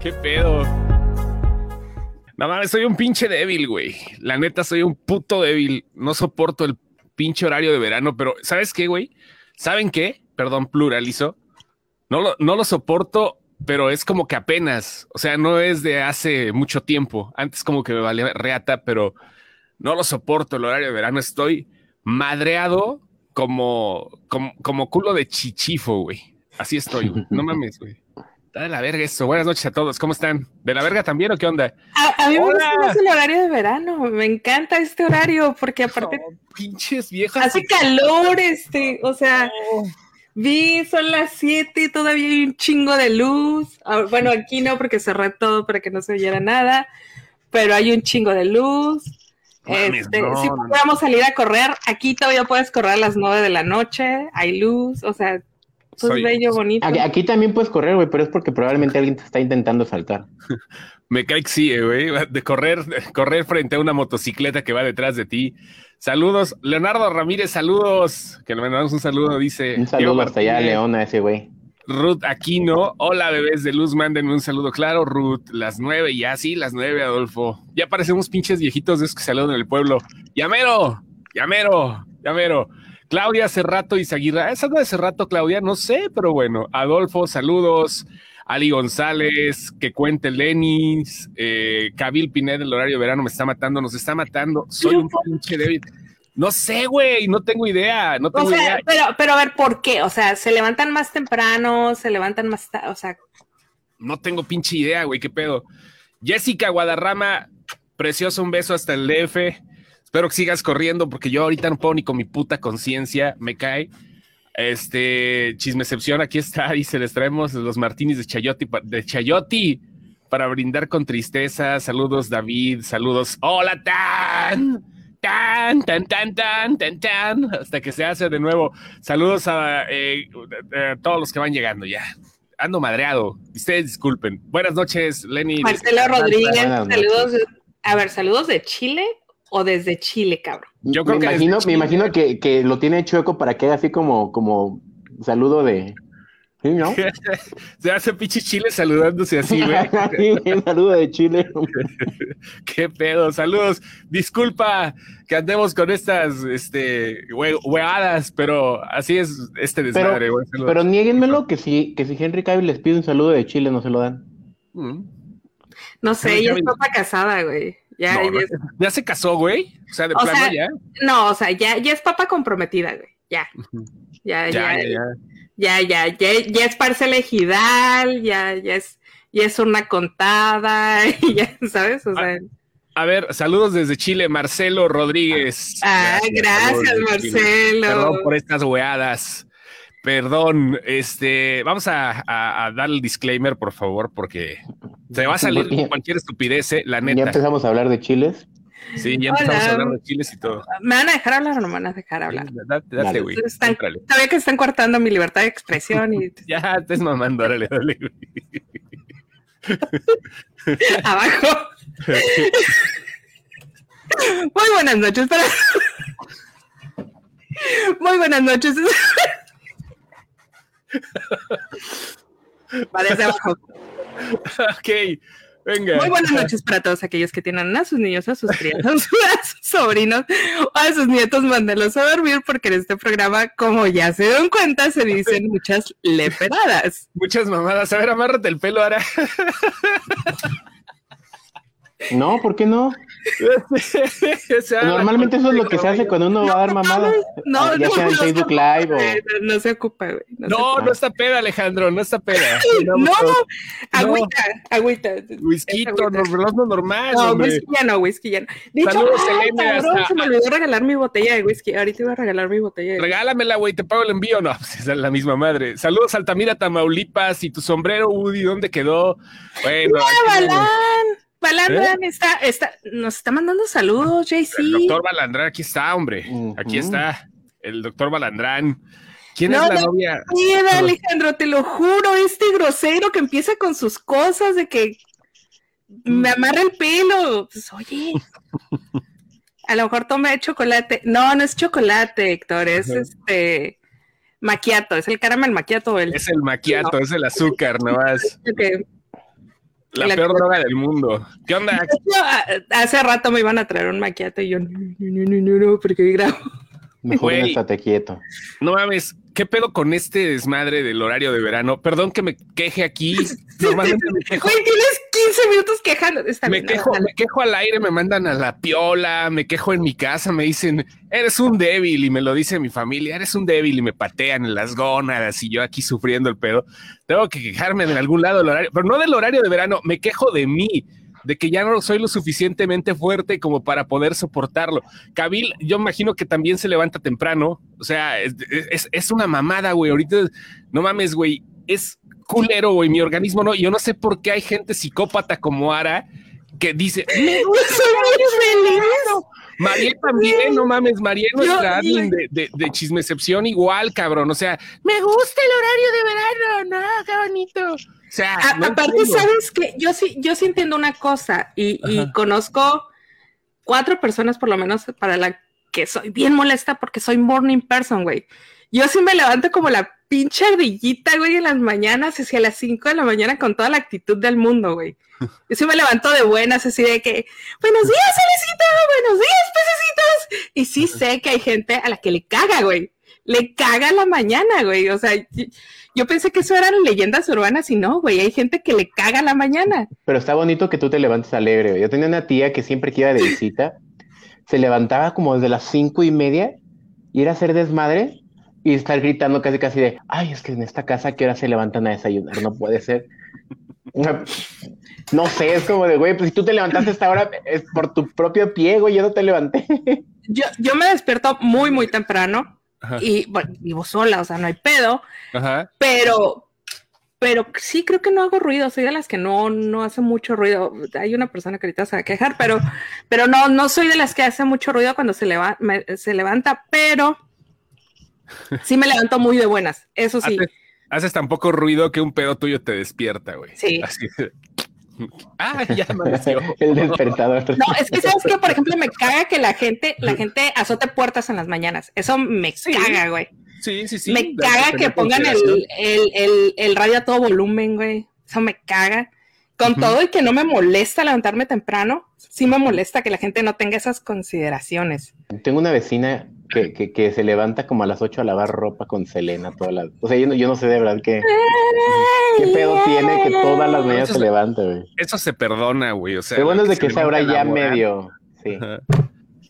¿Qué pedo? No mames, soy un pinche débil, güey. La neta, soy un puto débil. No soporto el pinche horario de verano, pero ¿sabes qué, güey? ¿Saben qué? Perdón, pluralizo. No lo, no lo soporto, pero es como que apenas. O sea, no es de hace mucho tiempo. Antes como que me valía reata, pero no lo soporto el horario de verano. Estoy madreado como, como, como culo de chichifo, güey. Así estoy, güey. No mames, güey. Está de la verga eso. Buenas noches a todos. ¿Cómo están? ¿De la verga también o qué onda? A, a mí me gusta más el horario de verano. Me encanta este horario porque aparte Oh, pinches viejas. hace calor, este, o sea, Oh, vi, son las 7 y todavía hay un chingo de luz. Ah, Bueno, aquí no porque cerré todo para que no se oyera nada, pero hay un chingo de luz. Este, no, si no, salir a correr, aquí todavía puedes correr a las 9 de la noche, hay luz, o sea, pues Soy- bello, bonito. Aquí, aquí también puedes correr, güey, pero es porque probablemente alguien te está intentando saltar. Me cae que sí, eh, güey. De correr, correr frente a una motocicleta que va detrás de ti. Saludos. Leonardo Ramírez, saludos. Que le mandamos un saludo, dice. Un saludo Diego hasta allá, Martínez. León, a ese güey. Ruth Aquino. Hola, bebés de luz, mándenme un saludo. Claro, Ruth. Las nueve, ya sí, las nueve, Adolfo. Ya parecemos pinches viejitos de esos que saludan en el pueblo. Llamero, llamero, llamero. Claudia Cerrato y Zaguirra. ¿Esa no es Cerrato, Claudia? No sé, pero bueno. Adolfo, saludos. Ali González, que cuente Lenis, eh, Cabil Pineda, el horario de verano me está matando, nos está matando. Soy un pinche débil. No sé, güey, no tengo idea, no O tengo idea. pero, pero a ver, ¿por qué? O sea, se levantan más temprano, se levantan más tarde, o sea, No tengo pinche idea, güey, qué pedo. Jessica Guadarrama, precioso, un beso hasta el DF. Espero que sigas corriendo porque yo ahorita no puedo ni con mi puta conciencia, me cae. Este, chismecepción, aquí está, dice, les traemos los martinis de Chayotti, pa- de Chayotti para brindar con tristeza. Saludos, David, saludos. Hola, tan, tan, tan, tan, tan, tan, tan, hasta que se hace de nuevo. Saludos a, eh, a todos los que van llegando ya. Ando madreado. Ustedes disculpen. Buenas noches, Lenny. Marcelo Rodríguez, saludos. a ver, saludos de Chile o desde Chile, cabrón. Yo creo me que imagino, me Chile. imagino que, que lo tiene chueco para que haga así como, como saludo de. ¿Sí, no? Se hace pinche chile saludándose así, güey. Sí, saludo de Chile. Qué pedo. Saludos. Disculpa que andemos con estas este, hue- hueadas, pero así es este desmadre, güey. Saludos. Pero niéguenmelo que si, que si Henry Cavill les pide un saludo de Chile, no se lo dan. Mm. No sé, Henry ella es Cavill. papa casada, güey. Ya, No, ya no, es- ya se casó, güey. O sea, de O plano sea, ya. no, o sea, ya, ya es papa comprometida, güey. Ya. Ya, Ya, ya, ya, ya. ya, es parcela ejidal, ya, ya es, ya es una contada, y ya, ¿sabes? O sea, A ver, saludos desde Chile, Marcelo Rodríguez. ah, gracias. Marcelo. Perdón por estas weadas. Perdón, este, vamos a, a- a dar el disclaimer, por favor, porque se va a salir cualquier estupidez, eh, la Ya neta. empezamos a hablar de chiles. Sí, ya empezamos Hola. a hablar de chiles y todo. ¿Me van a dejar hablar o no me van a dejar hablar? Date, date, Dale. güey. Sabía que están cortando mi libertad de expresión y Ya estés mamando, órale, dale, güey. abajo. Muy buenas noches para. Muy buenas noches. Hacia abajo. ok, venga. Muy buenas noches para todos aquellos que tienen a sus niños, a sus crías, a sus, sobrinos o a sus nietos, mándenlos a dormir porque en este programa, como ya se dan cuenta, se dicen muchas leperadas. Muchas mamadas. A ver, amárrate el pelo ahora. No, ¿por qué no? O sea, Normalmente eso es lo que se hace cuando uno va a dar mamadas. No, ya no, sea en no, Facebook no, Live o. No, no se ocupa, güey. No, No, ocupa. no está peda, Alejandro, no está peda. No, agüita, agüita. Whisky, no normal, No, hombre. whisky ya no, whisky ya no. De hecho, Saludos, ay, Elena, cabrón, hasta- se me olvidó regalar mi botella de whisky. Ahorita iba a regalar mi botella de Regálamela, güey, te pago el envío. No, pues es la misma madre. Saludos, Altamira, Tamaulipas. ¿Y tu sombrero, Woody, dónde quedó? Bueno, ¡Ah, aquí Balán, ¿Eh? Está, está, nos está mandando saludos, JC. el doctor Balandrán, aquí está, hombre. Aquí está. El doctor Balandrán. ¿Quién No, es la no. novia? Mira, Alejandro, te lo juro, este grosero que empieza con sus cosas de que me amarra el pelo. Pues, oye, a lo mejor tome chocolate. No, no es chocolate, Héctor, es este maquiato, es el caramel maquiato. El, Es el maquiato, es el azúcar, nomás. Ok. La, La peor que- droga del mundo. ¿Qué onda? Hace rato me iban a traer un maquillato y yo, no, no, no, no, no, porque grabo. Mejor Güey. estate quieto. No mames, ¿qué pedo con este desmadre del horario de verano? Perdón que me queje aquí. Normalmente me quejo, Güey, tienes 15 minutos quejando. Está me bien, quejo, dale. me quejo al aire, me mandan a la piola, me quejo en mi casa, me dicen, eres un débil, y me lo dice mi familia, eres un débil, y me patean en las gónadas, y yo aquí sufriendo el pedo. Tengo que quejarme en algún lado del horario, pero no del horario de verano, me quejo de mí, de que ya no soy lo suficientemente fuerte como para poder soportarlo. Kabil, yo imagino que también se levanta temprano, o sea, es, es- es una mamada, güey, ahorita, no mames, güey, es culero, güey, mi organismo no, yo no sé por qué hay gente psicópata como Ara que dice, me gusta. Mariel también, no mames, Mariel nuestra admin de, de, de chismecepción igual, cabrón. O sea, me gusta el horario de verano, no, qué bonito. O sea, A- no aparte, entiendo. sabes que yo sí, yo sí entiendo una cosa y, y conozco cuatro personas por lo menos para la que soy bien molesta porque soy morning person, güey. Yo sí me levanto como la pinche ardillita, güey, en las mañanas, hacia las 5 de la mañana con toda la actitud del mundo, güey. Yo sí me levanto de buenas, así de que, buenos días, Cerecita, buenos días, pececitos. Y sí sé que hay gente a la que le caga, güey. Le caga la mañana, güey. O sea, yo, pensé que eso eran leyendas urbanas y no, güey. Hay gente que le caga la mañana. Pero está bonito que tú te levantes alegre. Yo tenía una tía que siempre que iba de visita, se levantaba como desde las cinco y media, ir a hacer desmadre y estar gritando casi casi de, ay, es que en esta casa, ¿qué hora se levantan a desayunar? No puede ser. No sé, es como de, güey, pues si tú te levantaste a esta hora, es por tu propio pie, güey, yo no te levanté. Yo, yo me despierto muy, muy temprano Ajá, y bueno, vivo sola, o sea, no hay pedo, ajá. pero, pero sí creo que no hago ruido. Soy de las que no, no hace mucho ruido. Hay una persona que ahorita se va a quejar, pero, pero no, no soy de las que hace mucho ruido cuando se, leva- me- se levanta, pero sí me levanto muy de buenas. Eso sí. Haces, haces tan poco ruido que un pedo tuyo te despierta, güey. Sí. Así Ah, ya amaneció. El despertador. No, es que sabes que, por ejemplo, me caga que la gente, la gente azote puertas en las mañanas. Eso me Sí. caga, güey. Sí, sí, sí. me caga que pongan el, el, el, el radio a todo volumen, güey. Eso me caga. Con todo y que no me molesta levantarme temprano, sí me molesta que la gente no tenga esas consideraciones. Tengo una vecina que, que, que se levanta como a las 8 a lavar ropa con Selena toda la... O sea, yo no, yo no sé de verdad qué, qué pedo tiene que todas las mañanas se levanta, güey. Eso se perdona, güey. O sea, Lo bueno es de que se esa hora ya medio... Sí, Ajá.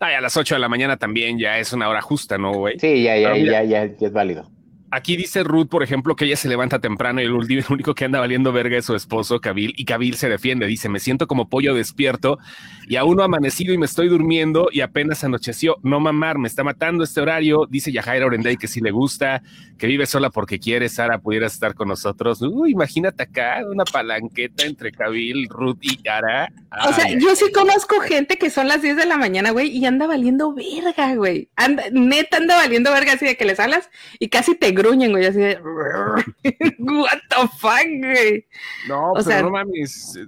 Ay, a las 8 de la mañana también ya es una hora justa, ¿no, güey? sí ya, ya, ya, ya, ya es válido. Aquí dice Ruth, por ejemplo, que ella se levanta temprano y el único que anda valiendo verga es su esposo, Kabil, y Kabil se defiende. Dice, me siento como pollo despierto y aún no amanecido y me estoy durmiendo y apenas anocheció. No mamar, me está matando este horario. Dice Yajaira Orenday que si le gusta, que vive sola porque quiere. Sara, pudieras estar con nosotros. Uy, imagínate acá una palanqueta entre Kabil, Ruth y Yara. O sea, Ay, yo sí conozco gente que son las 10 de la mañana, güey, y anda valiendo verga, güey. Anda, neta anda valiendo verga así de que les hablas y casi te gruñen, güey, así de... What the fuck, güey. No, O pero sea- no mames.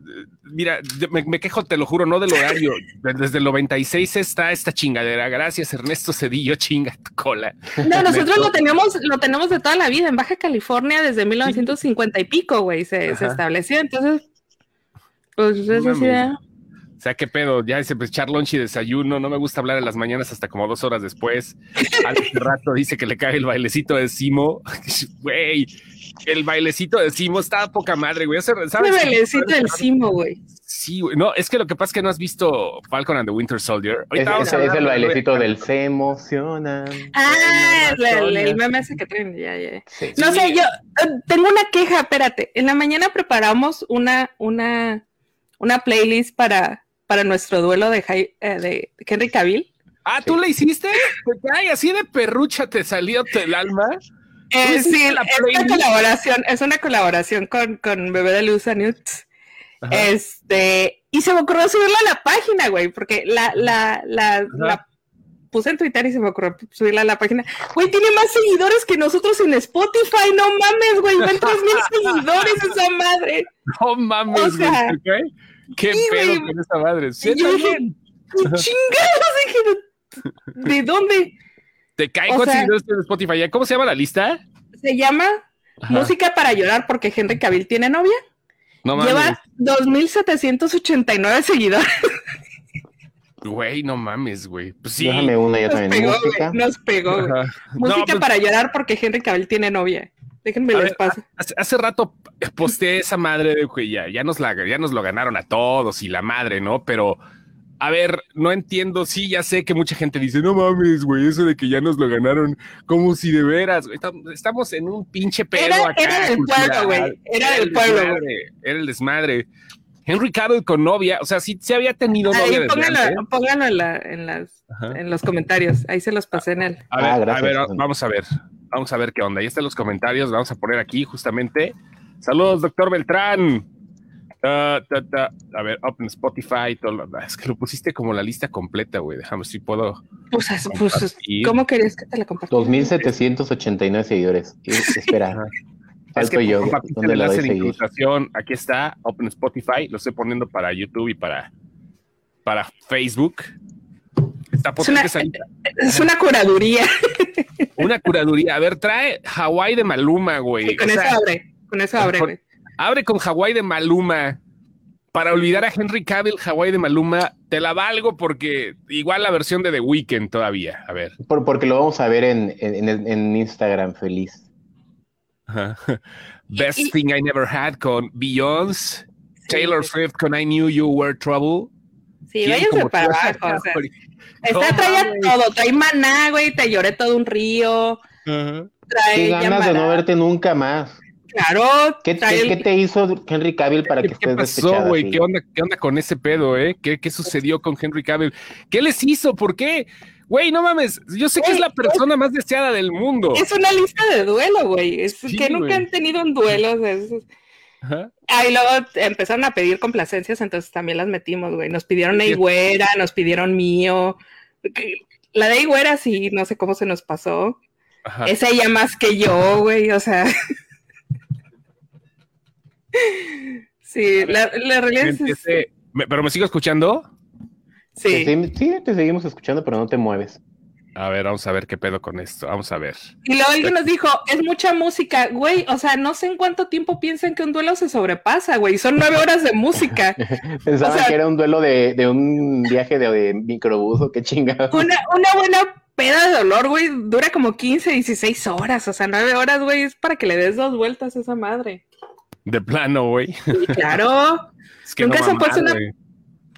Mira, me, me quejo, te lo juro, no del horario. De- Desde el 96 está esta chingadera. Gracias, Ernesto Cedillo, chinga tu cola. No, nosotros lo tenemos, lo tenemos de toda la vida. En Baja California desde 1950 y pico, güey, se, estableció. Entonces, pues es así de... mames. O sea, qué pedo, ya dice, pues echar lunch y desayuno. No me gusta hablar en las mañanas hasta como dos horas después. Al rato dice que le cae el bailecito de Simo. Güey, el bailecito de Simo está a poca madre, güey. ¿Sabes? bailecito del Simo, güey. Sí, güey. No, es que lo que pasa es que no has visto Falcon and the Winter Soldier. Es, es- es el bailecito del se emocionan. Ah, el, el- el meme ese que traen, ya, ya. Sí. No Sí. sé, yo eh, tengo una queja, espérate. En la mañana preparamos una, una, una playlist para, para nuestro duelo de, Jai- eh, de Henry Cavill. Ah, ¿tú Sí. le hiciste? Ay, así de perrucha te salió el alma. Eh, sí, la es una colaboración, es una colaboración con, con Bebé de Luz Nuts. Ajá. Este, y se me ocurrió subirla a la página, güey, porque la, la, la, la puse en Twitter y se me ocurrió subirla a la página. Güey, tiene más seguidores que nosotros en Spotify, no mames, güey, ven tres mil seguidores esa madre. No mames, O sea, güey. ¿qué? ¿Qué sí, pedo con esa madre? Sí, Y yo dije, también. ¿Qué chingados? Dije, ¿de dónde? Te cae o con sea- seguidores en Spotify. ¿Cómo se llama la lista? Se llama Ajá. Música para llorar porque Henry Cavill tiene novia. No mames. Lleva 2.789 seguidores. Güey, no mames, güey. Pues sí. Déjame una yo Nos también. pegó, Música. güey. Nos pegó, güey. Música No, pues, para llorar porque Henry Cavill tiene novia. Déjenme A les ver, paso. Hace, hace rato posteé esa madre de güey, ya, ya nos la, ya nos lo ganaron a todos y la madre, ¿no? Pero a ver, no entiendo. Sí, ya sé que mucha gente dice, no mames, güey, eso de que ya nos lo ganaron, como si de veras, güey, tam- estamos en un pinche pedo Era- acá. era del pueblo, güey, era el del pueblo, güey. Era el desmadre. Henry Cavill con novia, o sea, sí, sí había tenido novia Ahí, pónganlo, antes. pónganlo en, la- en las, Ajá. en los comentarios. Ahí se los pasé en el. A ver, Ah, a ver, vamos a ver. Vamos a ver qué onda. Ahí están los comentarios. Vamos a poner aquí justamente. Saludos, doctor Beltrán. Ta, ta. A ver, Open Spotify. Todo lo- es que lo pusiste como la lista completa, güey. Déjame ver si puedo. Pues, es- pues. ¿cómo querías que te la compartiera? 2789 seguidores. Espera. Es que yo. compartiste ¿Dónde el enlace de incrustación. Aquí está, Open Spotify. Lo estoy poniendo para YouTube y para, para Facebook. Está Es una, es una curaduría. Una curaduría. A ver, trae Hawái de Maluma, güey. con O sea, eso abre. Con eso abre, con-. Abre con Hawái de Maluma. Para olvidar a Henry Cavill, Hawái de Maluma, te la valgo porque igual la versión de The Weeknd todavía. A ver. Por- porque lo vamos a ver en, en, en- Instagram feliz. Ajá. Best y- Thing I Never Had con Beyoncé, Taylor sí. Swift con I Knew You Were Trouble. Sí, ¿Quién váyanse para abajo. O sea, No esta mames. todo. Trae maná, güey. Te lloré todo un río. Trae Qué ganas de no verte nunca más. Claro. ¿Qué, trae qué- el- qué te hizo Henry Cavill para que ¿Qué estés pasó, güey? ¿Qué onda, ¿Qué onda con ese pedo, eh? ¿Qué, qué sucedió con Henry Cavill? ¿Qué les hizo? ¿Por qué? Güey, no mames. Yo sé que es la persona más deseada del mundo. Es una lista de duelo, güey. Es Sí, que nunca han tenido un duelo. o sea, es- Ajá. Ah, y luego empezaron a pedir complacencias, entonces también las metimos, güey. Nos pidieron Sí. Eigüera, nos pidieron mío. La de Eigüera sí, no sé cómo se nos pasó. Ajá. Es ella más que yo, güey, o sea. sí, la, la realidad es. Me- ¿Pero me sigo escuchando? Sí. Sí, sí, te seguimos escuchando, pero no te mueves. A ver, vamos a ver qué pedo con esto. Vamos a ver. Y luego alguien nos dijo, es mucha música, güey. O sea, no sé en cuánto tiempo piensan que un duelo se sobrepasa, güey. Son nueve horas de música. Pensaban O sea- que era un duelo de, de un viaje de, de microbús o qué chingado. Una, una buena peda de dolor, güey, dura como 15, 16 horas. O sea, nueve horas, güey, es para que le des dos vueltas a esa madre. De plano, güey. Y claro, Es que Nunca no se han puesto una-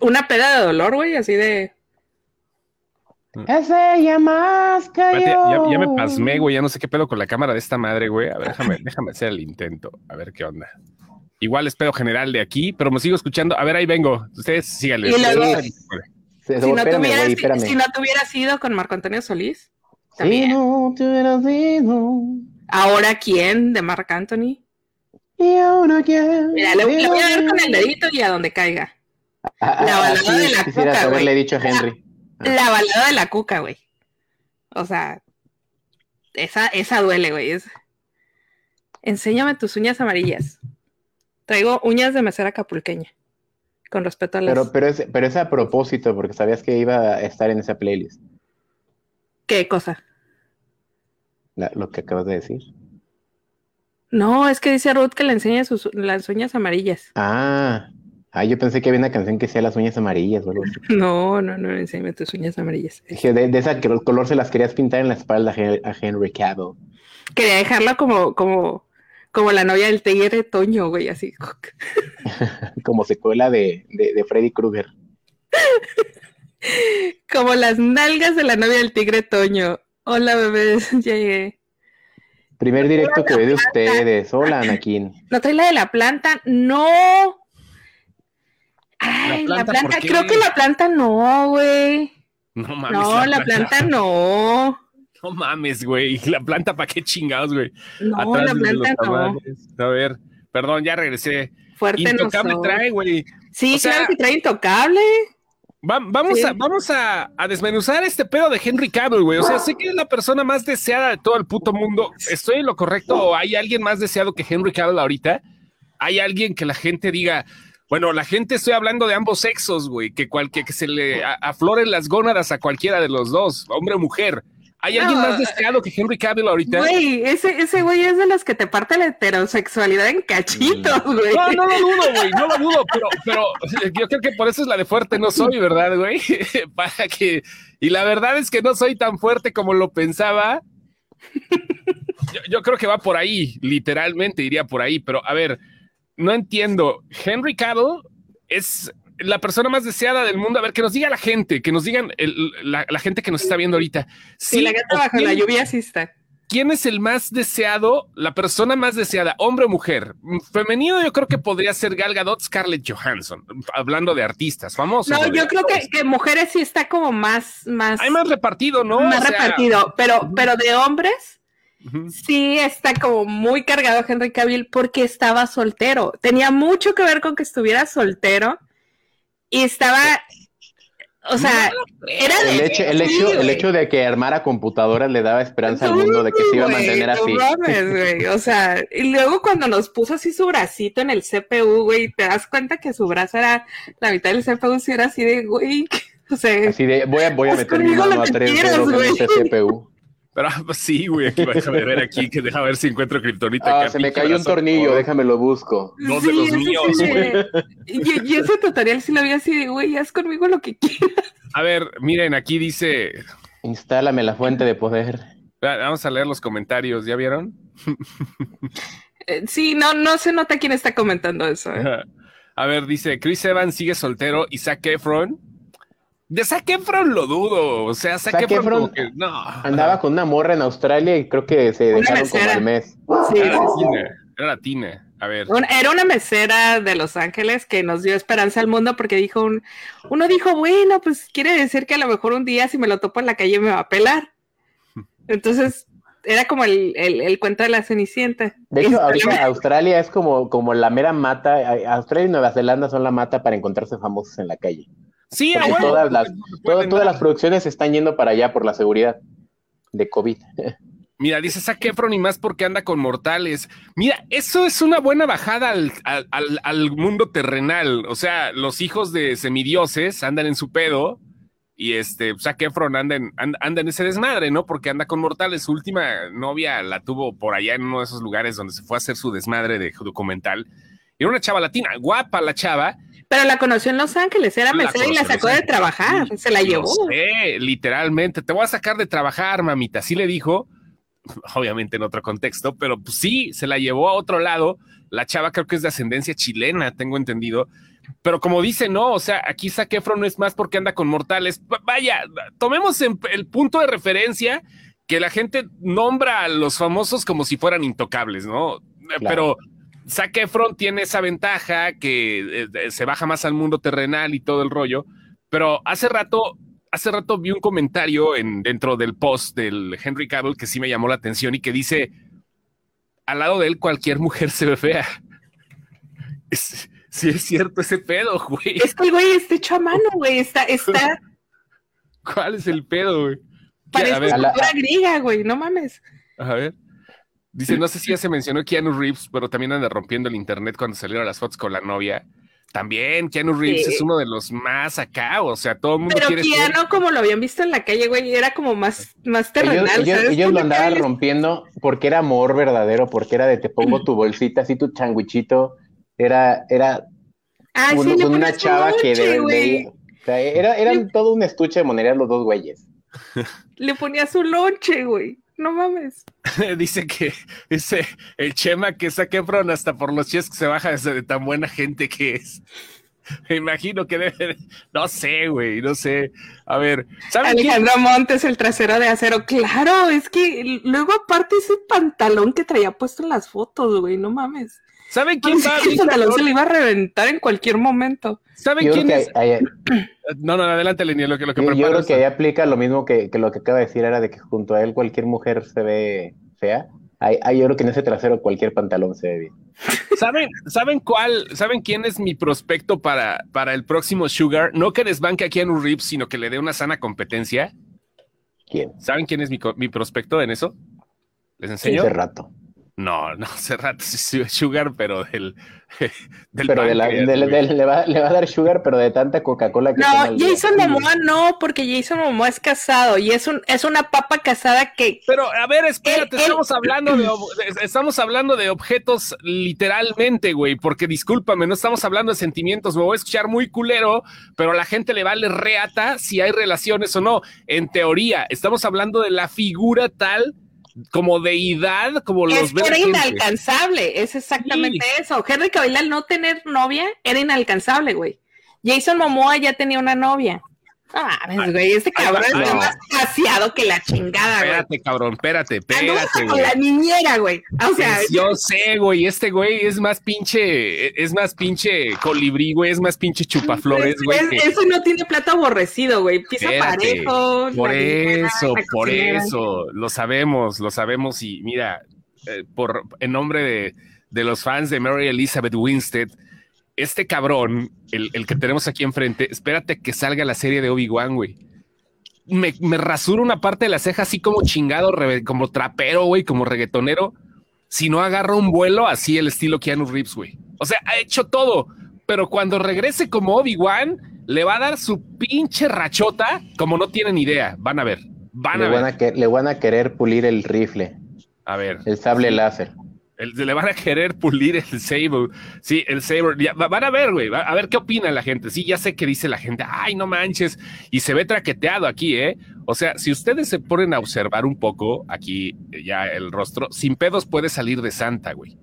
una peda de dolor, güey, así de. Es ella más que Espérate, yo. ya, ya me pasmé, güey. Ya no sé qué pedo con la cámara de esta madre, güey. A ver, déjame, déjame hacer el intento. A ver qué onda. Igual es pedo general de aquí, pero me sigo escuchando. A ver, ahí vengo. Ustedes síganle. Y luego- Se- Si no, espérame, tuvieras, güey, espérame. si no te hubieras ido con Marco Antonio Solís, Si también. no te hubieras ido, Ahora, ¿quién de Marc Anthony? y ahora quién. Mira, le, le voy a dar con el dedito y a donde caiga. Ah, la ah, balada sí, de la quisieras cuca, haberle güey. dicho a Henry. La balada de la cuca, güey. O sea, esa, esa duele, güey. es- Enséñame tus uñas amarillas. Traigo uñas de mesera capulqueña. Con respeto a las. Pero, pero, es, pero es a propósito, porque sabías que iba a estar en esa playlist, ¿Qué cosa? la- lo que acabas de decir. No, es que dice Ruth que le enseñe sus, las uñas amarillas. Ah, ah, yo pensé que había una canción que sea las uñas amarillas o algo así. No, no, no, enséñame tus uñas amarillas. Dije, de, de ese color se las querías pintar en la espalda a Hen- a Henry Cavill. Quería dejarla como, como, como la novia del tigre Toño, güey, así. como secuela de, de, de Freddy Krueger. Como las nalgas de la novia del tigre Toño. Hola, bebés, ya llegué. Primer directo que ve de ustedes. Hola, Anakin. ¿No trae la de la planta? No. Ay, ¿La la planta creo que la planta no, güey. No mames. No, la planta no. No mames, güey. La planta, ¿para qué chingados, güey? No, Atrás la planta no. A ver, perdón, ya regresé. Fuerte no Intocable soy. trae, güey. Sí, O sea- claro que trae intocable. Va- vamos Sí. a, vamos a, a desmenuzar este pedo de Henry Cavill, güey. O sea, sé que es la persona más deseada de todo el puto mundo. ¿Estoy en lo correcto o hay alguien más deseado que Henry Cavill ahorita? ¿Hay alguien que la gente diga, bueno, la gente estoy hablando de ambos sexos, güey, que, cualquier que se le afloren las gónadas a cualquiera de los dos, hombre o mujer? ¿Hay alguien más deseado que Henry Cavill ahorita? Güey, ese, ese güey es de los que te parte la heterosexualidad en cachitos, güey. No, no lo dudo, güey, no lo dudo, pero, pero yo creo que por eso es la de fuerte no soy, ¿verdad, güey? Para que, y la verdad es que no soy tan fuerte como lo pensaba. Yo, yo creo que va por ahí, literalmente iría por ahí, pero a ver, no entiendo. Henry Cavill es la persona más deseada del mundo. A ver, que nos diga la gente, que nos digan el- la, la gente que nos está viendo ahorita. Sí, la gata bajo quién- la lluvia sí está. ¿Quién es el más deseado, la persona más deseada, hombre o mujer? Femenino yo creo que podría ser Gal Gadot, Scarlett Johansson, hablando de artistas famosos. No, yo creo que, actores. que mujeres sí está como más, más, Hay más repartido, ¿no? más O sea, repartido, pero, pero de hombres sí está como muy cargado Henry Cavill porque estaba soltero. Tenía mucho que ver con que estuviera soltero y estaba, o sea, era de El hecho, el, sí, hecho, el hecho de que armara computadoras le daba esperanza al mundo de que se iba a mantener así. mames, güey. O sea, y luego cuando nos puso así su bracito en el CPU, güey, te das cuenta que su brazo era la mitad del CPU, si era así de, güey, o sea, Así de, voy a, voy a Haz meter mi mano a tres quieras, dedos en güey. este CPU. Pero ah, pues sí, güey, aquí déjame ver aquí, que deja ver si encuentro kriptonita. Ah, acá, se me cayó un tornillo, déjame lo busco. Dos de los míos, sí de- Y, y ese tutorial sí lo vi así de, güey, haz conmigo lo que quieras. A ver, miren, aquí dice, Instálame la fuente de poder. ah, vamos a leer los comentarios, ¿ya vieron? Eh, Sí, no, no se nota quién está comentando eso. ¿eh? A ver, dice, Chris Evans sigue soltero y Zac Efron. De Zac Efron lo dudo, o sea, Zac, Zac Efron, Efron como que, no. Andaba con una morra en Australia y creo que se dejaron como al mes. Sí, Era latina, era latina. A ver, Era una mesera de Los Ángeles que nos dio esperanza al mundo porque dijo un, uno dijo, bueno, pues quiere decir que a lo mejor un día si me lo topo en la calle me va a pelar. Entonces, era como el, el- el cuento de la Cenicienta. De hecho, Este, ahorita Australia es como, como la mera mata. Australia y Nueva Zelanda son la mata para encontrarse famosos en la calle. Sí, porque a huevo, todas las- todas las producciones están yendo para allá por la seguridad de COVID. Mira, dice Zac Efron y más porque anda con mortales. Mira, eso es una buena bajada al, al- al- al mundo terrenal. O sea, los hijos de semidioses andan en su pedo y este Zac Efron anda en, and- anda en ese desmadre, ¿no? Porque anda con mortales. Su última novia la tuvo por allá en uno de esos lugares donde se fue a hacer su desmadre de documental. Era una chava latina, guapa la chava. Pero la conoció en Los Ángeles, era mesera y la sacó de trabajar, se la llevó. sé, literalmente. Te voy a sacar de trabajar, mamita. Así le dijo, obviamente en otro contexto, pero pues sí, se la llevó a otro lado. La chava creo que es de ascendencia chilena, tengo entendido. Pero como dice, no, o sea, aquí Zac Efron no es más porque anda con mortales. Vaya, tomemos en- el punto de referencia que la gente nombra a los famosos como si fueran intocables, ¿no? Pero Zac Efron tiene esa ventaja que eh, se baja más al mundo terrenal y todo el rollo. Pero hace rato, hace rato vi un comentario en, dentro del post del Henry Cavill que sí me llamó la atención y que dice: al lado de él cualquier mujer se ve fea. Es- sí es cierto ese pedo, güey. Es que el güey está hecho a mano, güey, está, está, ¿Cuál es el pedo, güey? parece A ver, a la- escultura griega, güey, no mames. a ver. Dice, no sé si ya se mencionó Keanu Reeves, pero también anda rompiendo el internet cuando salieron las fotos con la novia. También Keanu Reeves Sí. es uno de los más acá, o sea, todo el mundo Pero quiere ser- Keanu, como lo habían visto en la calle, güey, era como más, más terrenal. Ellos, ellos, ¿sabes? ellos lo andaban rompiendo porque era amor verdadero, porque era de te pongo tu bolsita, así tu changuichito. Era, era Ah, sí, uno- le con una chava un que de, de- o sea, era, eran todo un estuche de monerías los dos güeyes. Le ponía su lonche, güey. No mames. dice que dice el Chema que saque Efron hasta por los chies que se baja desde de tan buena gente que es. Me imagino que debe, no sé, güey, no sé. A ver, ¿saben quién? Alejandro Montes, el trasero de acero. Claro, es que luego aparte ese pantalón que traía puesto en las fotos, güey, no mames. ¿Saben quién va? que el pantalón se le iba a reventar en cualquier momento. ¿Saben quién es? No, no, adelante, Lenia, lo que lo que yo, creo que ahí aplica lo mismo que, que lo que acaba de decir, era de que junto a él cualquier mujer se ve fea. Yo creo que en ese trasero cualquier pantalón se ve bien. ¿Saben, ¿Saben cuál? ¿Saben quién es mi prospecto para, para el próximo Sugar? No que desbanque a Keanu Reeves, sino que le dé una sana competencia. ¿Quién? ¿Saben quién es mi, mi prospecto en eso? ¿Les enseño? Hace rato. No, no, hace rato sí Sugar, pero del. del pero de la, le, va, le, va, a dar Sugar, pero de tanta Coca-Cola que No, Jason Momoa no, porque Jason Momoa es casado y es un es una papa casada que. Pero a ver, espérate, estamos hablando de estamos hablando de objetos literalmente, güey, porque discúlpame, no estamos hablando de sentimientos. Me voy a escuchar muy culero, pero a la gente le vale reata si hay relaciones o no. En teoría, estamos hablando de la figura tal como deidad, como los es era inalcanzable, es exactamente eso. Henry Cavill al no tener novia era inalcanzable, güey. Jason Momoa ya tenía una novia. Ah, güey, este cabrón es más paseado que la chingada, güey. Espérate, cabrón, espérate, espérate, con la niñera, güey. O sea, yo sé, güey, este güey es más pinche, es más pinche colibrí, güey, es más pinche chupaflores, güey. Eso no tiene plato aborrecido, güey. Pisa parejo. Por eso, por eso, lo sabemos, lo sabemos y mira, eh, por en nombre de, de los fans de Mary Elizabeth Winstead, este cabrón, el, que tenemos aquí enfrente, espérate que salga la serie de Obi-Wan, güey. Me, me rasuro una parte de la ceja así como chingado, como trapero, güey, como reggaetonero. Si no agarra un vuelo así el estilo Keanu Reeves, güey. O sea, ha hecho todo, pero cuando regrese como Obi-Wan, le va a dar su pinche rachota como no tienen idea. Van a ver, van a ver. que, le van a querer pulir el rifle. A ver. El sable láser le van a querer pulir el Saber. Sí, el Saber. van a ver, güey. A ver qué opina la gente. Sí, ya sé que dice la gente. Ay, no manches. Y se ve traqueteado aquí, ¿eh? O sea, si ustedes se ponen a observar un poco aquí ya el rostro, sin pedos puede salir de Santa, güey.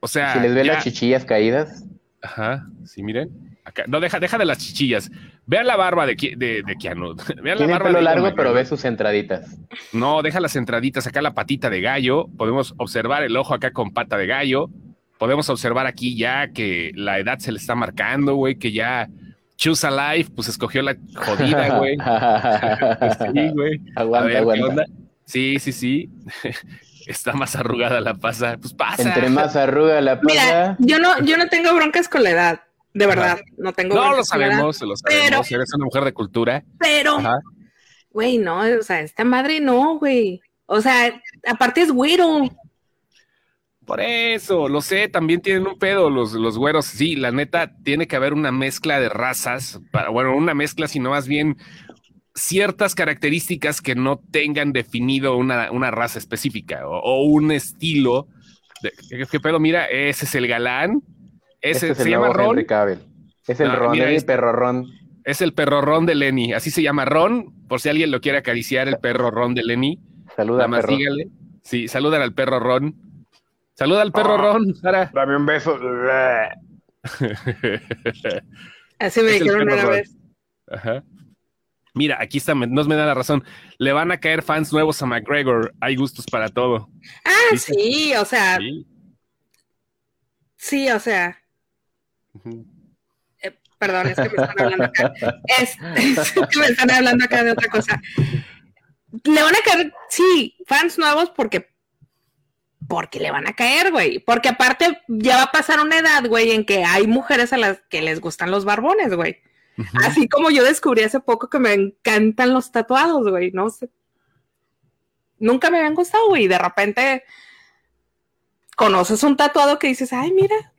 O sea. Si les ve las chichillas caídas. Ajá. Sí, miren no, deja, deja de las chichillas. Vean la barba de, de, de Keanu. Vean la barba pelo largo, pero ve sus entraditas. No, deja las entraditas. Acá la patita de gallo. Podemos observar el ojo acá con pata de gallo. Podemos observar aquí ya que la edad se le está marcando, güey, que ya Choose a Life, pues escogió la jodida, güey. sí, güey. Aguanta, aguanta. Sí, sí, sí. está más arrugada la pasa. Pues pasa. Entre más arruga la pasa. Mira, yo no, yo no tengo broncas con la edad. De verdad, no tengo. No lo sabemos, lo sabemos. Pero, eres una mujer de cultura. Pero, güey, no, o sea, esta madre no, güey. O sea, aparte es güero. Por eso, lo sé, también tienen un pedo los, los güeros. Sí, la neta, tiene que haber una mezcla de razas, para, bueno, una mezcla, sino más bien ciertas características que no tengan definido una, una raza específica o, un estilo. ¿Qué pedo? Mira, ese es el galán, ese, este se llama Ron. Es el Ron, el perro Ron. Es el perro Ron de Lenny. Así se llama Ron, por si alguien lo quiere acariciar, el perro Ron de Lenny. Saluda al perro. Sí, saludan al perro Ron. Saluda al perro ah, Ron, Sara. Dame un beso. Así me dijeron una vez. Ajá. Mira, aquí está, nos me da la razón. Le van a caer fans nuevos a McGregor. Hay gustos para todo. Ah, sí, o sea. sí o sea. Eh, perdón, es que me están hablando acá. Es, que me están hablando acá de otra cosa. Le van a caer, sí, fans nuevos porque porque le van a caer, güey. Porque aparte ya va a pasar una edad, güey, en que hay mujeres a las que les gustan los barbones, güey. Así como yo descubrí hace poco que me encantan los tatuados, güey. No sé. Nunca me habían gustado, güey. De repente conoces un tatuado que dices, ay, mira,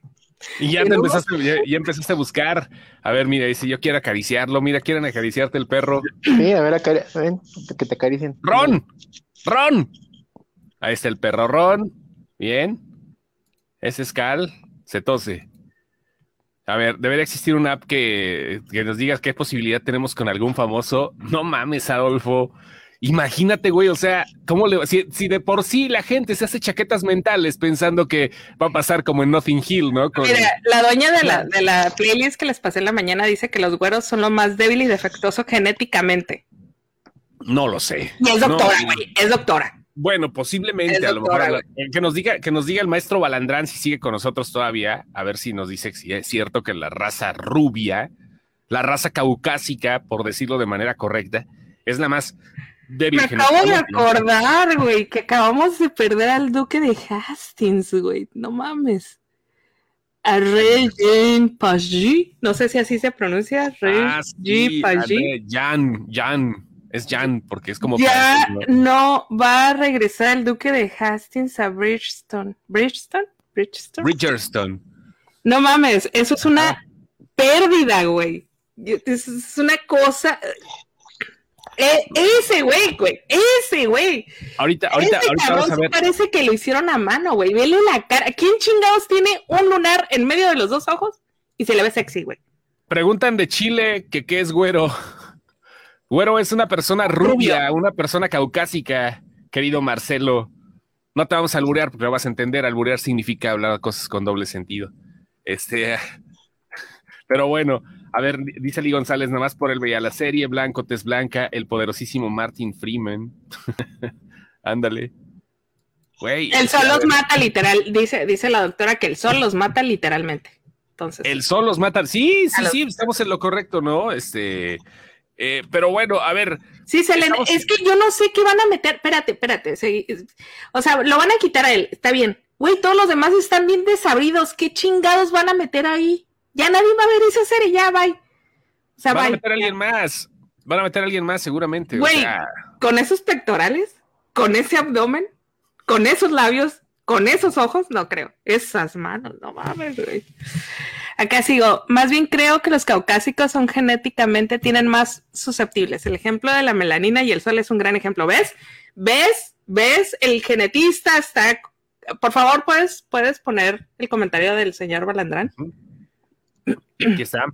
y ya, te empezaste, ya, empezaste a buscar. A ver, mira, dice, yo quiero acariciarlo. Mira, quieren acariciarte el perro. Sí, a ver, ven, que te acaricien. ¡Ron! ¡Ron! Ahí está el perro Ron. Bien. Ese es Cal. Se tose. A ver, debería existir una app que, que nos digas qué posibilidad tenemos con algún famoso. No mames, Adolfo. Imagínate, güey, o sea, ¿cómo le si, si de por sí la gente se hace chaquetas mentales pensando que va a pasar como en Nothing Hill, ¿no? Mira, la dueña de la, de la playlist que les pasé en la mañana dice que los güeros son lo más débil y defectuoso genéticamente. No lo sé. Y es doctora, güey, es doctora. Bueno, posiblemente, a lo mejor que nos diga, que nos diga el maestro Balandrán si sigue con nosotros todavía, a ver si nos dice si es cierto que la raza rubia, la raza caucásica, por decirlo de manera correcta, es la más me acabo de acordar, güey, que acabamos de perder al duque de Hastings, güey. No mames. A Regin Pagi. No sé si así se pronuncia. Ah, Pagi. Jan, Jan. Es Jan, porque es como. Ya ¿no? no va a regresar el duque de Hastings a Bridgestone. ¿Bridgestone? ¿Bridgestone? Bridgerstone. No mames, eso es una pérdida, güey. Es una cosa. Eh, ese güey, güey, ese güey. Ahorita, ahorita, ese ahorita cabrón vamos a sí ver. parece que lo hicieron a mano, güey. Vele la cara. ¿Quién chingados tiene un lunar en medio de los dos ojos y se le ve sexy, güey? Preguntan de Chile que qué es güero. Güero es una persona rubia, una persona caucásica, querido Marcelo. No te vamos a alburear porque lo vas a entender. Alburear significa hablar cosas con doble sentido. Este, pero bueno, a ver, dice Lee González, nada más por él veía la serie, Blanco, Tez Blanca, el poderosísimo Martin Freeman. Ándale. Güey. El sol los mata literal, dice, dice la doctora que el sol los mata literalmente. Entonces, El sol los mata. Sí, sí, sí, estamos en lo correcto, ¿no? Este, eh, pero bueno, a ver, sí, estamos- es que yo no sé qué van a meter. Espérate, espérate. o sea, lo van a quitar a él, está bien. Güey, todos los demás están bien desabridos. ¿Qué chingados van a meter ahí? Ya nadie va a ver esa serie, ya, bye. O sea, van a meter a alguien más. Van a meter a alguien más, seguramente. o Güey. sea, Con esos pectorales, con ese abdomen, con esos labios, con esos ojos, no creo. Esas manos, no mames, güey. Acá sigo. Más bien creo que los caucásicos son genéticamente, tienen más susceptibles. El ejemplo de la melanina y el sol es un gran ejemplo. ¿Ves? ¿Ves? ¿Ves? El genetista está. Por favor, ¿puedes, puedes poner el comentario del señor Balandrán? Aquí está.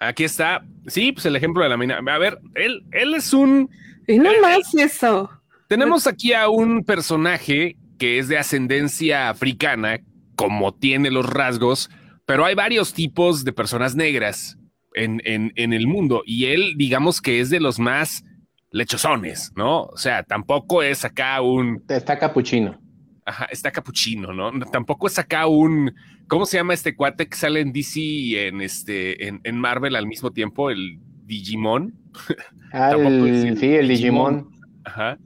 Aquí está. Sí, pues el ejemplo de la mina. A ver, él, él es un. Y no más eso. Tenemos aquí a un personaje que es de ascendencia africana, como tiene los rasgos, pero hay varios tipos de personas negras en, en, en el mundo y él, digamos que es de los más lechosones, ¿no? O sea, tampoco es acá un. Está capuchino. Ajá, está capuchino, ¿no? No, Tampoco es acá un. ¿Cómo se llama este cuate que sale en DC y en este en, en Marvel al mismo tiempo? El Digimon. Ah, Tampoco el- sí, el Digimon. Digimon. Ajá.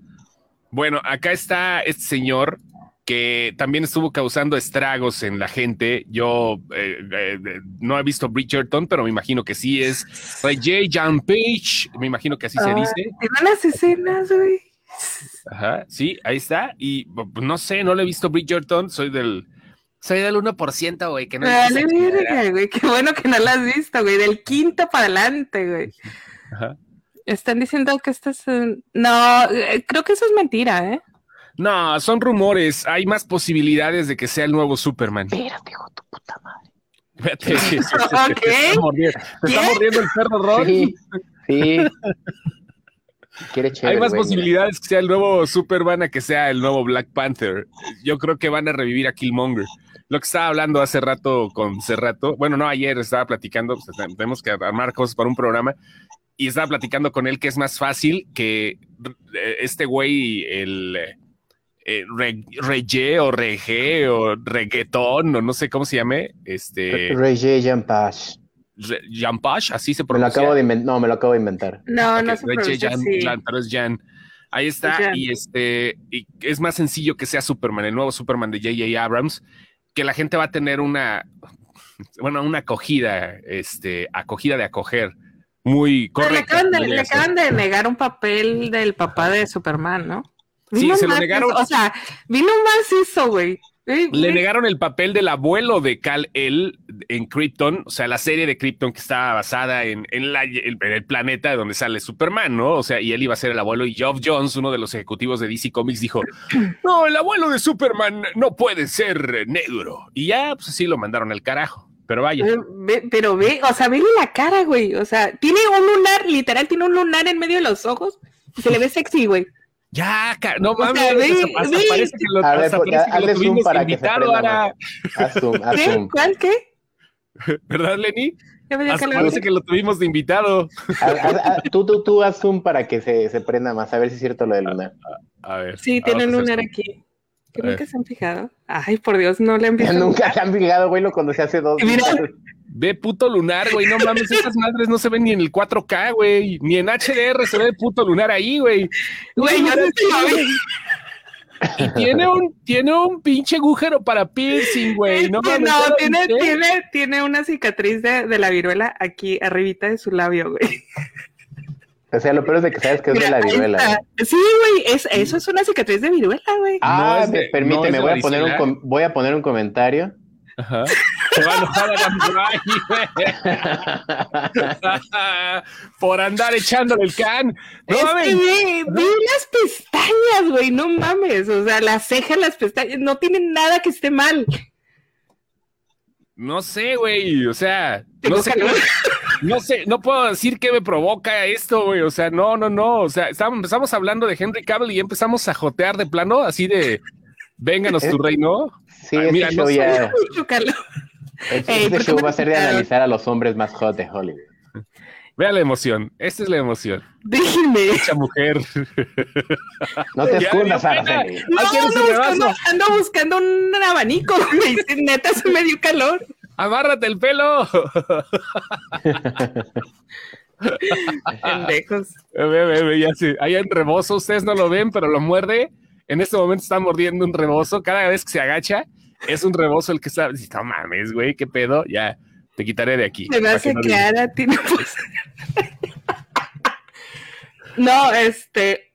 Bueno, acá está este señor que también estuvo causando estragos en la gente. Yo eh, eh, no he visto Bridgerton, pero me imagino que sí es Ray J. Jan Page. Me imagino que así se dice. Tiene unas escenas, güey. Ajá, sí, ahí está. Y pues, no sé, no le he visto Bridgerton. Soy del. Soy del 1%, güey, que no le Dale, verga, güey. Qué bueno que no la has visto, güey. Del quinto para adelante, güey. Ajá. Están diciendo que esto es un... No, eh, creo que eso es mentira, ¿eh? No, son rumores. Hay más posibilidades de que sea el nuevo Superman. Espérate, hijo de tu puta madre. Fíjate, se- se- se- se- Ok. te está mordiendo- te está mordiendo el perro Ron. Sí, sí. Quiere chévere, Hay más güey, posibilidades que sea el nuevo Superman a que sea el nuevo Black Panther. Yo creo que van a revivir a Killmonger. Lo que estaba hablando hace rato con Cerrato, bueno, no, ayer estaba platicando, pues, tenemos que armar cosas para un programa, y estaba platicando con él que es más fácil que eh, este güey, el eh, re- o reggae o reggaetón, o no sé cómo se llame, este, Ray J. Jampash. Jampash, así se Me lo pronuncia. acabo de inventar. No, me lo acabo de inventar. No, no se pronuncia Jan, así. Jan, pero es Jan. Ahí está, Jan. y este, y es más sencillo que sea Superman, el nuevo Superman de J.J. Abrams, que la gente va a tener una, bueno, una acogida, este, acogida de acoger, muy Pero le correcta. acaban, de, le acaban de negar un papel del papá de Superman, ¿no? Sí, Vino se lo negaron. o sea, vino más eso, güey. Eh, Le negaron el papel del abuelo de Cal El en Krypton, o sea, la serie de Krypton que estaba basada en, en, la- en el planeta donde sale Superman, ¿no? O sea, y él iba a ser el abuelo y Geoff Jones, uno de los ejecutivos de DC Comics, dijo, no, el abuelo de Superman no puede ser negro. Y ya, pues sí, lo mandaron al carajo. Pero vaya, eh, ve- pero ve, o sea, vele la cara, güey. O sea, tiene un lunar, literal, tiene un lunar en medio de los ojos y se le ve sexy, güey. Ya, no O sea, mames, hasta ve. parece que lo, A ver, pues, parece que lo tuvimos para que invitado prenda ahora, Haz zoom, haz ¿Qué? zoom. ¿Cuál qué? ¿verdad, Lenny? Parece que lo tuvimos de invitado. Haz- haz- haz- tú, tú, tú haz zoom para que se, se prenda más, a ver si es cierto lo del lunar. A ver. Sí, tiene un vamos a hacer lunar aquí. ¿Que nunca se han fijado? Ay, por Dios, no le han visto. Nunca se han fijado, güey, lo cuando se hace dos. Mira. Ve puto lunar, güey. No mames, esas madres no se ven ni en el 4K, güey. Ni en HDR se ve el puto lunar ahí, güey. Güey, yo no sé. Y tiene un, tiene un pinche agujero para piercing, güey. No no, ¿ya lo tiene, tiene, tiene una cicatriz de, de la viruela aquí arribita de su labio, güey. O sea, lo peor es de que sabes que es Mira, de la viruela. Sí, güey, es- eso es una cicatriz de viruela, güey. Ah, No es de- me- permíteme, no es de voy, a poner un com- voy a poner un comentario. Ajá. Se va a enojar Adam Drive, güey. Por andar echándole el can. No es mames. que ve, ve las pestañas, güey, no mames. O sea, las cejas, las pestañas, no tienen nada que esté mal. No sé, güey. O sea, no sé, no sé, no puedo decir qué me provoca esto, güey. O sea, no, no, no. O sea, estábamos, empezamos hablando de Henry Cavill y empezamos a jotear de plano, así de vénganos tu reino. Sí, Ay, este mira, no show ya. Mucho calor. Este, este ¿por qué show va a ser de analizar a los hombres más hot de Hollywood. Vea la emoción. Esta es la emoción. Déjenme. Mucha mujer. No te escondas. Araceli. No, Ah, ¿quieres ando buscando, rebaso? ando buscando un abanico, güey. Sí, Neta, se me dio calor. Amárrate el pelo. Pendejos. Ve, ve, ve, ya sé. Hay un rebozo, ustedes no lo ven, pero lo muerde. En este momento está mordiendo un rebozo. Cada vez que se agacha, es un rebozo el que está. No mames, güey, qué pedo. Ya, te quitaré de aquí. Se me para hace que no que digas. Pues- No, este.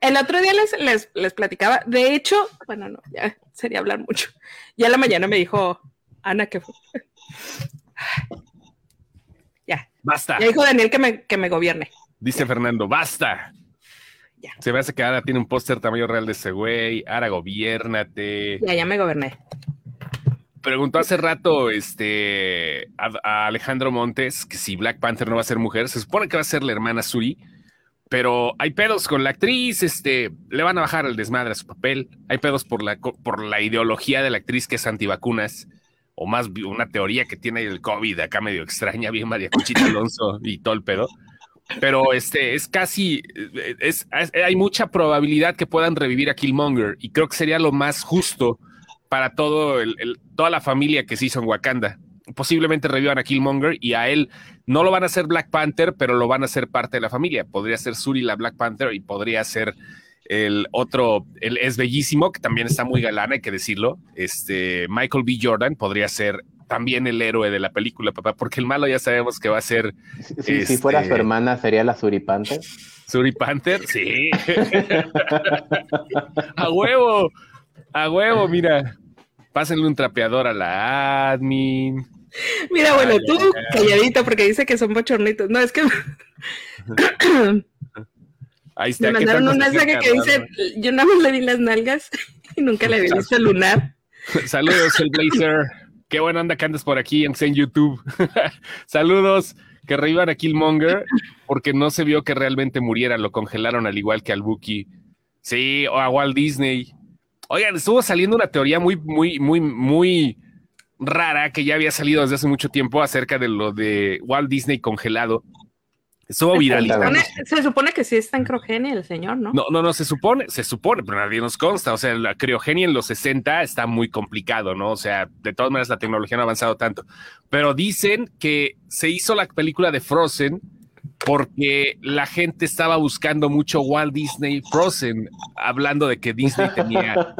El otro día les, les, les platicaba. De hecho, bueno, no, ya sería hablar mucho. Ya la mañana me dijo Ana que fue. Ya, Basta. ya dijo Daniel que me, que me gobierne. Dice Fernando, basta. Ya. Se me hace que Ara tiene un póster tamaño real de ese güey. Ara, gobiérnate. Ya, ya me goberné. Preguntó hace rato este, a, Alejandro Montes que si Black Panther no va a ser mujer. Se supone que va a ser la hermana Suri, pero hay pedos con la actriz. Este, le van a bajar el desmadre a su papel. Hay pedos por la, por la ideología de la actriz que es antivacunas. O más una teoría que tiene el COVID acá medio extraña, bien María Conchita Alonso y todo el pedo. Pero este es casi, es- hay mucha probabilidad que puedan revivir a Killmonger y creo que sería lo más justo para todo el, el- toda la familia que se hizo en Wakanda. Posiblemente revivan a Killmonger y a él no lo van a hacer Black Panther, pero lo van a hacer parte de la familia. Podría ser Suri la Black Panther y podría ser el otro, el es bellísimo, que también está muy galana, hay que decirlo. Este Michael B. Jordan podría ser también el héroe de la película, papá, porque el malo ya sabemos que va a ser Si, si Este- fuera su hermana, sería la Suripante. Suri Panther. Sí. a huevo, a huevo, mira. Pásenle un trapeador a la admin. Mira, bueno, tú calladito porque dice que son bochornitos. No, es que Ahí está. me ¿qué mandaron un mensaje que dice, yo nada más le vi las nalgas y nunca le vi visto lunar. Rafa? Saludos, el Blazer. Qué buena onda que andas por aquí, aunque sea en YouTube. Saludos. Que revivan a Killmonger porque no se vio que realmente muriera. Lo congelaron al igual que al Buki. Sí, o a Walt Disney. Oigan, estuvo saliendo una teoría muy, muy, muy, muy rara que ya había salido desde hace mucho tiempo acerca de lo de Walt Disney congelado. Estuvo viralizando. Supone- se supone que sí está en crogenia el señor, ¿no? No, no, no, se supone, se supone, pero nadie nos consta. O sea, la criogenia en los 60 está muy complicado, ¿no? O sea, de todas maneras la tecnología no ha avanzado tanto. Pero dicen que se hizo la película de Frozen porque la gente estaba buscando mucho Walt Disney Frozen, hablando de que Disney tenía,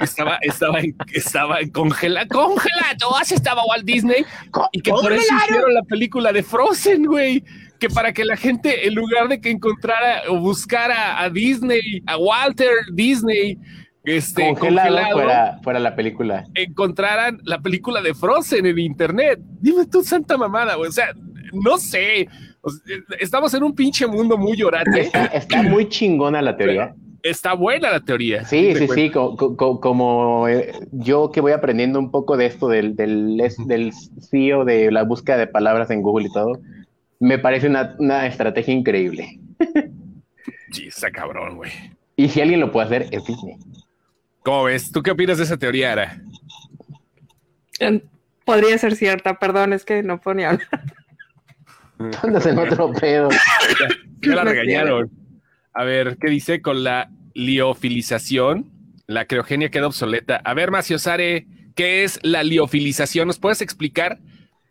estaba, estaba en, estaba en congela, congelado, así estaba Walt Disney, y que por eso hicieron la película de Frozen, güey. Que para que la gente, en lugar de que encontrara o buscara a Disney, a Walter Disney, este, Congelado, congelado, fuera, fuera la película. encontraran la película de Frozen en internet. Dime tú, santa mamada, güey. O sea, no sé. O sea, estamos en un pinche mundo muy llorante. Está, está muy chingona la teoría. Está buena la teoría. Sí, sí, sí, co- co- co- como eh, yo que voy aprendiendo un poco de esto del, del, CEO de la búsqueda de palabras en Google y todo, me parece una, una estrategia increíble. Sí, está cabrón, güey. Y si alguien lo puede hacer, es Disney. ¿Cómo ves? ¿Tú qué opinas de esa teoría, Ara? Eh, Podría ser cierta, perdón, es que no ni hablar. Andas en otro pedo. Ya la regañaron. A ver, ¿qué dice con la liofilización? La criogenia queda obsoleta. A ver, Maciosare, ¿qué es la liofilización? ¿Nos puedes explicar?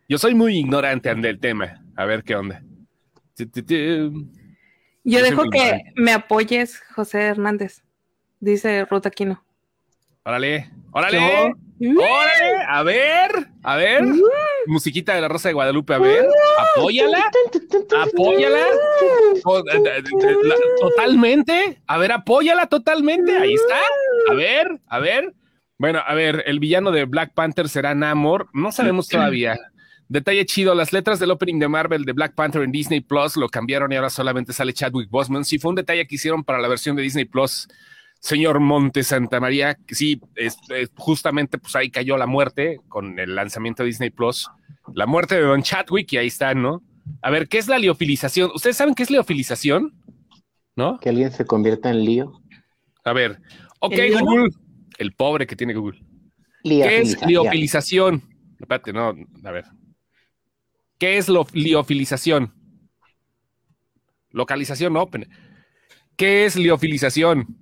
Yo soy muy ignorante ante el tema. A ver qué onda. Yo dejo que ignorante. me apoyes, José Hernández, dice Ruth Aquino. Órale, órale, órale. A ver, a ver. Musiquita de la Rosa de Guadalupe. A ver, apóyala, apóyala o- eh, eh, eh, totalmente. A ver, apóyala totalmente. Ahí está. A ver, a ver. Bueno, a ver, el villano de Black Panther será Namor. No sabemos todavía. Detalle chido, las letras del opening de Marvel de Black Panther en Disney Plus lo cambiaron y ahora solamente sale Chadwick Boseman. Sí, fue un detalle que hicieron para la versión de Disney Plus. Señor Monte Santa María, que sí, es- es- justamente pues ahí cayó la muerte con el lanzamiento de Disney Plus. La muerte de Don Chadwick y ahí está, ¿no? A ver, ¿qué es la liofilización? ¿Ustedes saben qué es liofilización? ¿No? Que alguien se convierta en lío. A ver, ok, ¿El? Google. El pobre que tiene Google. ¿Qué es Liofilización. Espérate, no, a ver. ¿Qué es lo- liofilización? Localización, no. pene- ¿Qué es liofilización?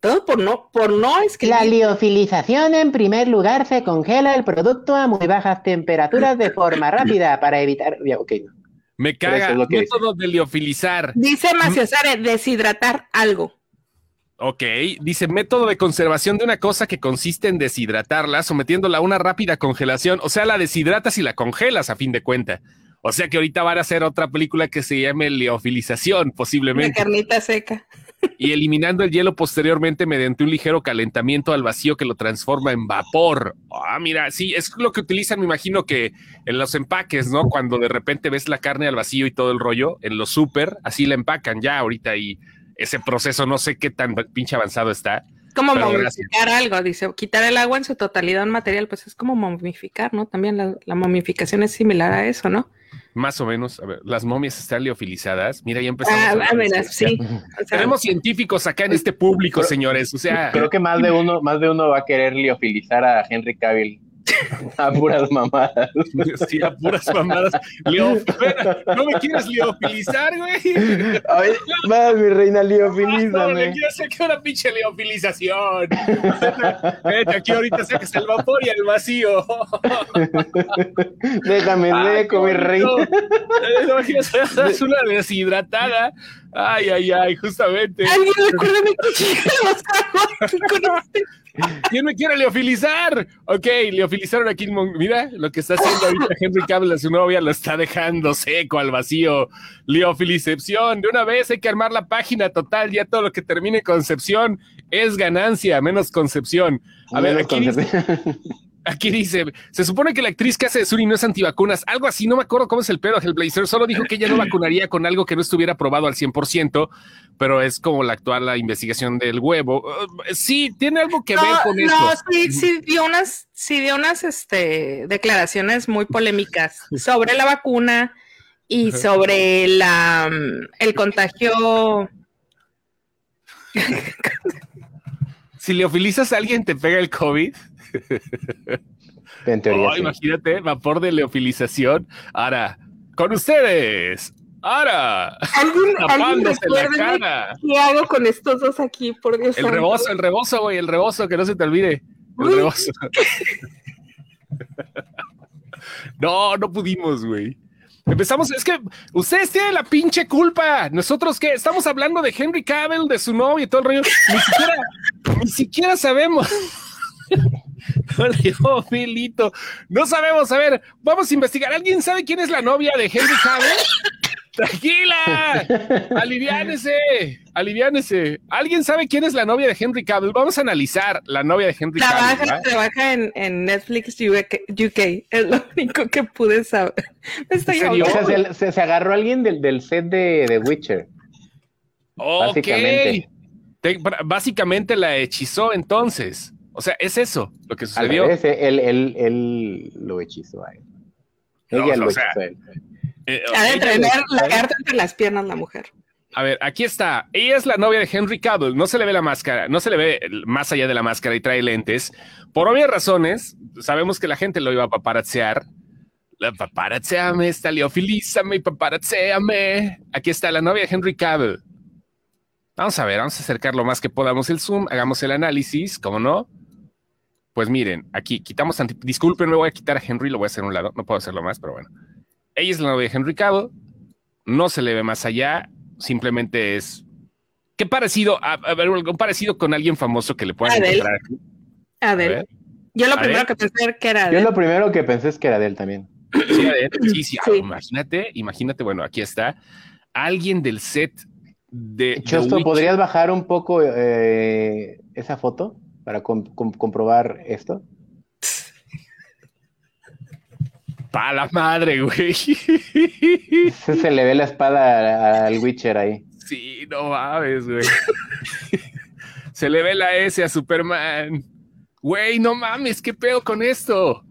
Todo por no, por no escribir. La liofilización, en primer lugar, se congela el producto a muy bajas temperaturas de forma rápida para evitar. Ya. Me caga. es lo que Método de liofilizar. Dice Maciosare, deshidratar algo. Ok, dice método de conservación de una cosa que consiste en deshidratarla, sometiéndola a una rápida congelación. O sea, la deshidratas y la congelas a fin de cuenta. O sea que ahorita van a hacer otra película que se llame Liofilización, La posiblemente, carnita seca. Y eliminando el hielo posteriormente mediante un ligero calentamiento al vacío que lo transforma en vapor. Ah, mira, sí, es lo que utilizan, me imagino que en los empaques, ¿no? Cuando de repente ves la carne al vacío y todo el rollo, en los súper, así la empacan ya ahorita y ese proceso no sé qué tan pinche avanzado está. Como momificar algo, dice, quitar el agua en su totalidad en material, pues es como momificar, ¿no? También la, la momificación es similar a eso, ¿no? Más o menos, a ver, las momias están liofilizadas. Mira, ya empezamos. Ah, a a ver, sí. O sea, Tenemos científicos acá en este público, Pero- señores. O sea, Creo que más de uno, más de uno va a querer liofilizar a Henry Cavill. A puras mamadas. sí, a puras mamadas. Leo, espera, ¿no me quieres liofilizar, güey? Ay, va, mi reina, No, le quiero sacar una pinche liofilización. Vete aquí ahorita sacas el vapor y el vacío. Déjame Ay, seco, mi reina. no, Es una deshidratada. Ay, ay, ay, justamente. Alguien recuérdame aquí este. ¿Quién me quiere liofilizar? Ok, liofilizaron aquí. Mira lo que está haciendo ahorita Henry Cavill a su novia, lo está dejando seco al vacío. Liofilicepción. De una vez hay que armar la página total. Ya todo lo que termine concepción es ganancia, menos concepción. A ver, Menos aquí dice, aquí dice, se supone que la actriz que hace de Suri no es antivacunas, algo así, no me acuerdo cómo es el pedo, Hellblazer, solo dijo que ella no vacunaría con algo que no estuviera probado al 100%, pero es como la actual la investigación del huevo. Uh, sí, tiene algo que ver con No, eso. no, sí, sí dio unas, sí dio unas este, declaraciones muy polémicas sobre la vacuna y sobre la el contagio. Si leofilizas a alguien, te pega el COVID. En teoría, Oh, sí. Imagínate, vapor de leofilización. Ahora, con ustedes. Ahora, ¿Alguien, alguien la cara. qué hago con estos dos aquí? Por Dios El santo? rebozo, el rebozo, güey, el rebozo, que no se te olvide. El Uy. rebozo. No, no pudimos, güey. Empezamos, es que ustedes tienen la pinche culpa. Nosotros qué, estamos hablando de Henry Cavill, de su novia y todo el rollo. Ni siquiera, ni siquiera sabemos. Oh, Filito. No sabemos, a ver, vamos a investigar. ¿Alguien sabe quién es la novia de Henry Cavill? Tranquila, aliviánese, aliviánese. ¿Alguien sabe quién es la novia de Henry Cavill? Vamos a analizar la novia de Henry Cavill. Trabaja, ¿va? trabaja en, en Netflix UK, UK, es lo único que pude saber. Se, se- se agarró alguien del, del set de, de Witcher. Ok. Básicamente. Te- básicamente la hechizó entonces. O sea, es eso lo que Al sucedió. revés, eh, él, él, él lo hechizó a él. No, Ella o lo sea, hechizó a él. Eh, Ha de tener la carta entre las piernas la mujer. A ver, aquí está. Ella es la novia de Henry Cavill. No se le ve la máscara, no se le ve más allá de la máscara y trae lentes. Por obvias razones, sabemos que la gente lo iba a paparazzear. La paparazzeame, está liofilízame, paparazzeame. Aquí está la novia de Henry Cavill. Vamos a ver, vamos a acercar lo más que podamos el zoom, hagamos el análisis, ¿cómo no? Pues miren, aquí quitamos, disculpen, me voy a quitar a Henry, lo voy a hacer a un lado, no puedo hacerlo más, pero bueno. Ella es la novia de Henry Cavill, no se le ve más allá, simplemente es. ¿Qué parecido? A, a ver, algo parecido con alguien famoso que le puedan Adele. encontrar aquí. A ver. Yo lo primero que pensé que era Yo lo primero que pensé es que era de él también. Sí, a ver, sí, sí, Sí. imagínate, imagínate, bueno, aquí está. Alguien del set de. Chosto. ¿podrías bajar un poco eh, esa foto para com- com- comprobar esto? Pa' la madre, güey. Se, se le ve la espada al Witcher ahí. Sí, no mames, güey. Se le ve la S a Superman. Güey, no mames, ¿qué pedo con esto?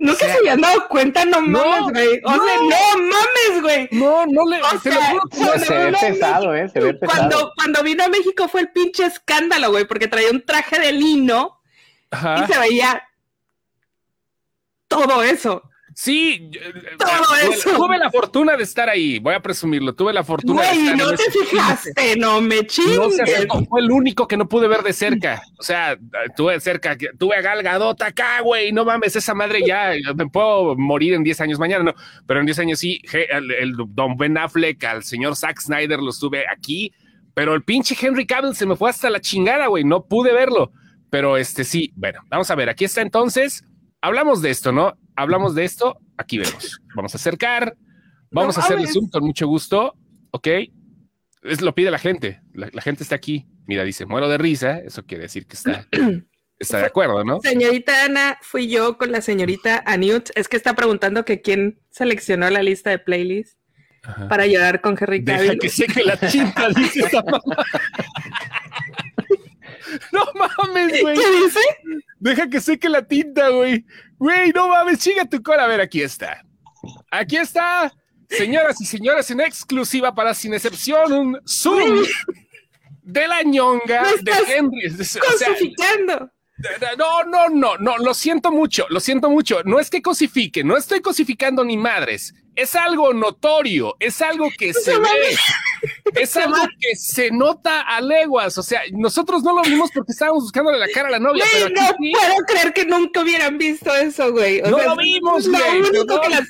Nunca O sea, se habían dado cuenta, no mames, güey. O no. sea, no mames, güey. No, no le. O lo sea, Se, se ve pesado, ¿eh? Se ve pesado. Cuando, cuando vino a México fue el pinche escándalo, güey, porque traía un traje de lino Ajá. y se veía todo eso. Sí, Todo tuve- eso. tuve la fortuna de estar ahí, voy a presumirlo, tuve la fortuna de Güey, estar no en te ese- fijaste, no me chingues. fue el único que no pude ver de cerca. O sea, tuve de cerca, tuve a Gal Gadot acá, güey. No mames, esa madre ya me puedo morir en 10 años mañana, no. Pero en 10 años sí, el Don Ben Affleck, al señor Zack Snyder los tuve aquí. Pero el pinche Henry Cavill se me fue hasta la chingada, güey. No pude verlo. Pero este sí, bueno, vamos a ver. Aquí está entonces. Hablamos de esto, ¿no? Hablamos de esto. Aquí vemos. Vamos a acercar. Vamos No a hacerle mames. zoom con mucho gusto. Ok. Es lo pide la gente. La, la gente está aquí. Mira, dice, muero de risa. Eso quiere decir que está, está de acuerdo, ¿no? Señorita Ana, fui yo con la señorita Aniut. Es que está preguntando que quién seleccionó la lista de playlist Ajá. para llorar con Henry Deja Cavill. que seque la tinta, dice esa mamá. No mames, güey. ¿Qué dice? Deja que seque la tinta, güey. Güey, no mames, chinga tu cola. A ver, aquí está. Aquí está. Señoras y señores, en exclusiva para Sin Excepción, un Zoom de la ñonga de Henry. O sea. No, no, no, no, lo siento mucho, lo siento mucho. No es que cosifique, no estoy cosificando ni madres. Es algo notorio, es algo que se ve, es algo que se nota a leguas. O sea, nosotros no lo vimos porque estábamos buscándole la cara a la novia, pero Güey, aquí no sí. puedo creer que nunca hubieran visto eso, güey. No sea, lo vimos, güey, que las-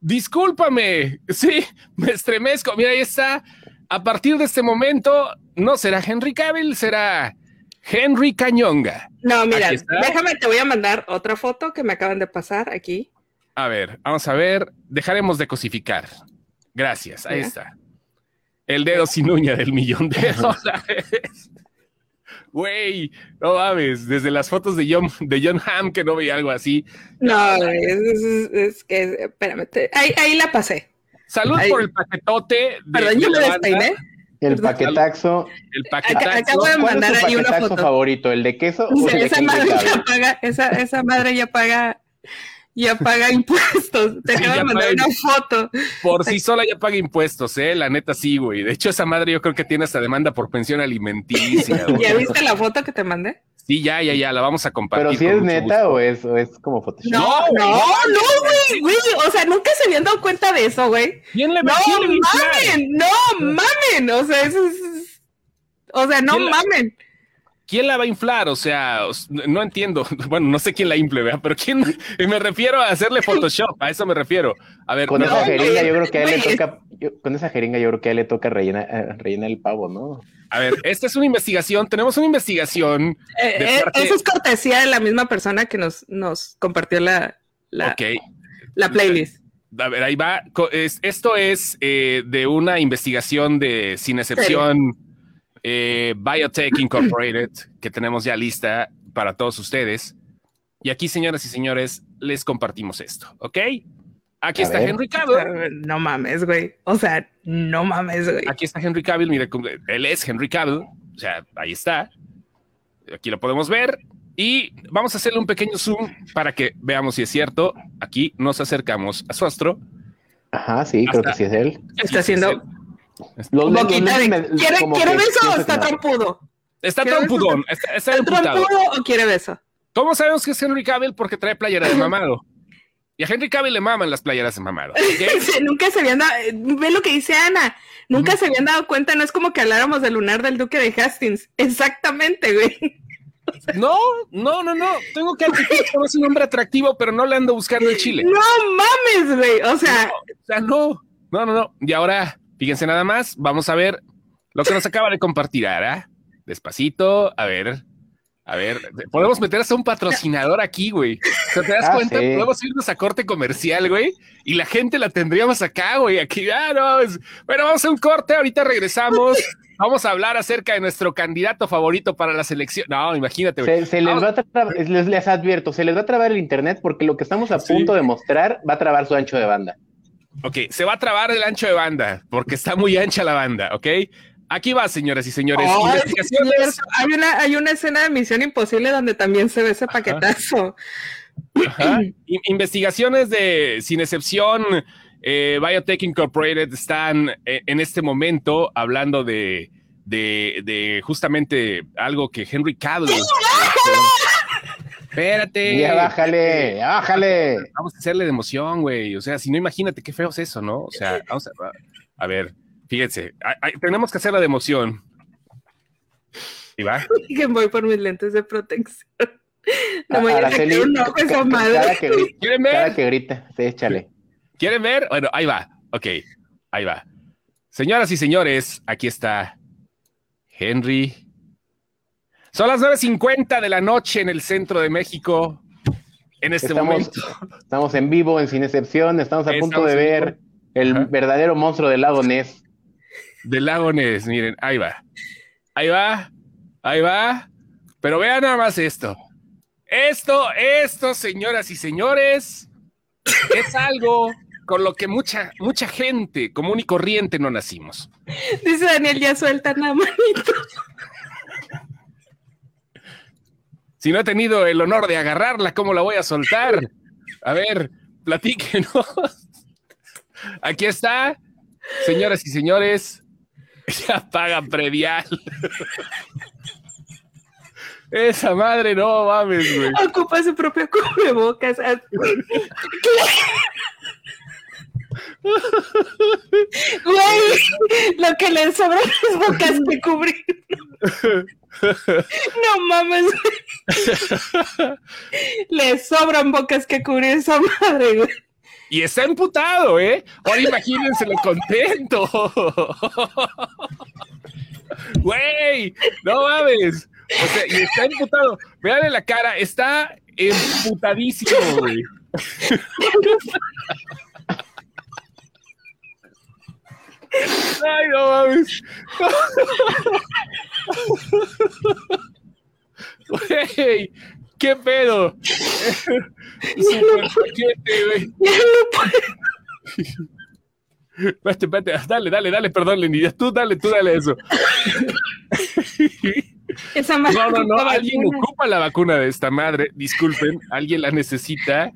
Discúlpame, sí, me estremezco. Mira, ahí está. A partir de este momento, no será Henry Cavill, será Henry Cañonga. No, mira, déjame, te voy a mandar otra foto que me acaban de pasar aquí. A ver, vamos a ver. Dejaremos de cosificar. Gracias. Ahí Ya. está. El dedo sin uña del millón de dólares. Güey, no mames. Desde las fotos de John, de John Hamm que no veía algo así. No, güey, es, es- es que, espérame, te- ahí, ahí la pasé. Salud por el paquetote. de- Perdón, yo me despeiné. El paquetaxo. El Acá- paquetazo. acabo de ¿Cuál es mandar tu ahí una paquetaxo foto. favorito? ¿El de queso o O el sea, de esa madre ya paga, esa, esa madre ya paga, ya paga impuestos. Te Sí, acabo de mandar paga una foto. Por sí sola ya paga impuestos, ¿eh? La neta sí, güey. De hecho, esa madre yo creo que tiene hasta demanda por pensión alimenticia. ¿Ya viste la foto que te mandé? Sí, ya, ya, ya. La vamos a compartir. Pero si con es mucho neta gusto. o es, o es como Photoshop. No, No, no, güey, no, güey, güey. O sea, nunca se habían dado cuenta de eso, güey. ¿Quién le No mamen, no mamen. O sea, eso es. O sea, no ¿Quién la- mamen. ¿Quién la va a inflar? O sea, no entiendo. Bueno, no sé quién la infle, ¿verdad? Pero quién. y me refiero a hacerle Photoshop. A eso me refiero. A ver, Con no, esa jeringa yo creo que a él le toca, yo- con esa jeringa yo creo que a él le toca rellenar, eh, rellenar el pavo, ¿no? a ver, esta es una investigación. Tenemos una investigación. Eh, De eh, parte- Eso es cortesía de la misma persona que nos, nos compartió la, la, playlist. A ver, ahí va. Esto es eh, de una investigación de Sin Excepción eh, Biotech Incorporated que tenemos ya lista para todos ustedes. Y aquí, señoras y señores, les compartimos esto, ¿ok? Aquí A está ver. Henry Cavill. No mames, güey. O sea, no mames, güey. Aquí está Henry Cavill. Mire, él es Henry Cavill. O sea, ahí está. Aquí lo podemos ver. Y vamos a hacerle un pequeño zoom para que veamos si es cierto. Aquí nos acercamos a su astro. Ajá, sí, creo Hasta- que sí es él. Está haciendo Los- ¿Quiere, como ¿quiere que beso o está trompudo? Está ¿Quiere trompudón. Está, está ¿Está emputado. trompudo o quiere beso? ¿Cómo sabemos que es Henry Cavill? Porque trae playera de mamado. Y a Henry Cavill le maman las playeras de mamado. nunca se habían dado, ve lo que dice Ana, nunca se habían dado cuenta, no es como que habláramos del lunar del duque de Hastings, exactamente, güey. No, no, no, no. Tengo que admitir que no es un hombre atractivo, pero no le ando buscando el chile. No mames, güey, o sea, O sea, no, no, no, no. Y ahora, fíjense nada más, vamos a ver lo que nos acaba de compartir Ara. Despacito, a ver. A ver, podemos meter hasta un patrocinador aquí, güey. O sea, ¿Te das Ah, cuenta? sí. Podemos irnos a corte comercial, güey, y la gente la tendríamos acá, güey. Aquí, ah, no. es- Bueno, vamos a un corte, ahorita regresamos. Vamos a hablar acerca de nuestro candidato favorito para la selección. No, imagínate, güey. Se, se les va a trabar, les, les advierto, se les va a trabar el internet porque lo que estamos a Sí. punto de mostrar va a trabar su ancho de banda. Ok, se va a trabar el ancho de banda, porque está muy ancha la banda, ¿ok? Aquí va, señoras y señores. Investigaciones. hay, una, hay una escena de Misión Imposible donde también se ve ese paquetazo. Ajá. In- Investigaciones de, sin excepción, eh, Biotech Incorporated están eh, en este momento hablando de, de, de justamente algo que Henry Cavill. Espérate. Ya bájale, ya bájale. Vamos a hacerle de emoción, güey. O sea, si no, imagínate qué feo es eso, ¿no? O sea, vamos a, a ver, fíjense, a- a- tenemos que hacerla de emoción. ¿Y va? que voy por mis lentes de protección. Le voy a sacar un ojo esa madre. Cada que, ¿Quieren cada ver? que grita, sí, échale. ¿Quieren ver? Bueno, ahí va. Ok, ahí va. Señoras y señores, aquí está Henry. Son las 9.50 de la noche en el centro de México. En este Estamos, momento. estamos en vivo, en Sin Excepción, estamos a punto de ver vivo. el Ajá. verdadero monstruo del lago Ness. Del lago Ness, miren, ahí va. Ahí va, ahí va. Pero vean nada más esto. Esto, esto, señoras y señores, es algo con lo que mucha, mucha gente común y corriente no nacimos. Dice Daniel, ya suelta nada manito. Si no he tenido el honor de agarrarla, ¿cómo la voy a soltar? A ver, platíquenos. Aquí está, señoras y señores. Ya pagan predial. Esa madre no mames, güey. Ocupa su propio cubrebocas. Ah, Güey, lo que le sobran es bocas que cubrir. No mames. Le sobran bocas que cubrir esa madre, güey. Y está emputado, ¿eh? Ahora imagínense lo contento. Güey, no mames. O sea, y está emputado. Veanle la cara, está emputadísimo, güey. Ay, no mames. Güey, qué pedo. Super paquete, güey. Espérate, espérate, dale, dale, dale, perdón, Lenny, tú dale, tú dale eso. Esa. No, no, no, alguien vacuna. ocupa la vacuna de esta madre, disculpen, alguien la necesita.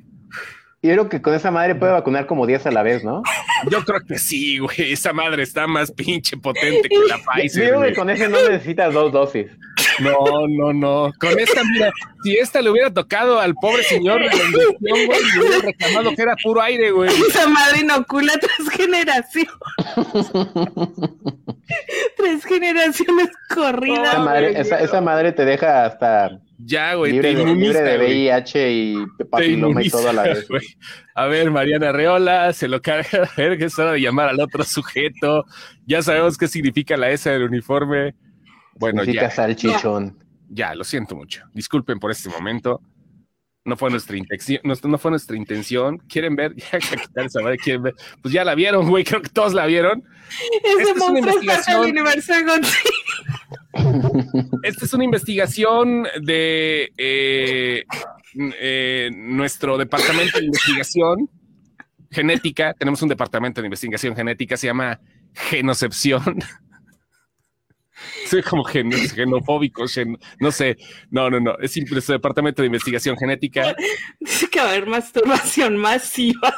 Yo creo que con esa madre puede vacunar como 10 a la vez, ¿no? Yo creo que sí, güey, esa madre está más pinche potente que la Yo Pfizer, creo que con ese no necesitas dos dosis. No, no, no, con esta, mira, si esta le hubiera tocado al pobre señor de la inyección, güey, le hubiera reclamado que era puro aire, güey. Esa madre inocula tres generaciones. tres generaciones corridas. Esa madre, güey, esa, no. esa madre te deja hasta Ya, güey, libre, te libre inmuniza, de güey. VIH y Te papiloma y todo a la inmuniza, vez. güey. A ver, Mariana Reola, se lo carga. A ver, que es hora de llamar al otro sujeto. Ya sabemos qué significa la S del uniforme. Bueno, Significa ya, salchichón. ya, lo siento mucho. Disculpen por este momento. No fue nuestra intención. No, no fue nuestra intención. ¿Quieren ver? Ya que quitar esa madre, ¿quieren ver? Pues ya la vieron, güey. Creo que todos la vieron. Ese Esta monstruo es parte del universo de. Esta es una investigación de eh, eh, nuestro departamento de investigación genética. Tenemos un departamento de investigación genética, se llama Genocepción. Soy como gen- genofóbico, gen- no sé. No, no, no. Es simple, nuestro departamento de investigación genética. Dice que va a haber masturbación masiva.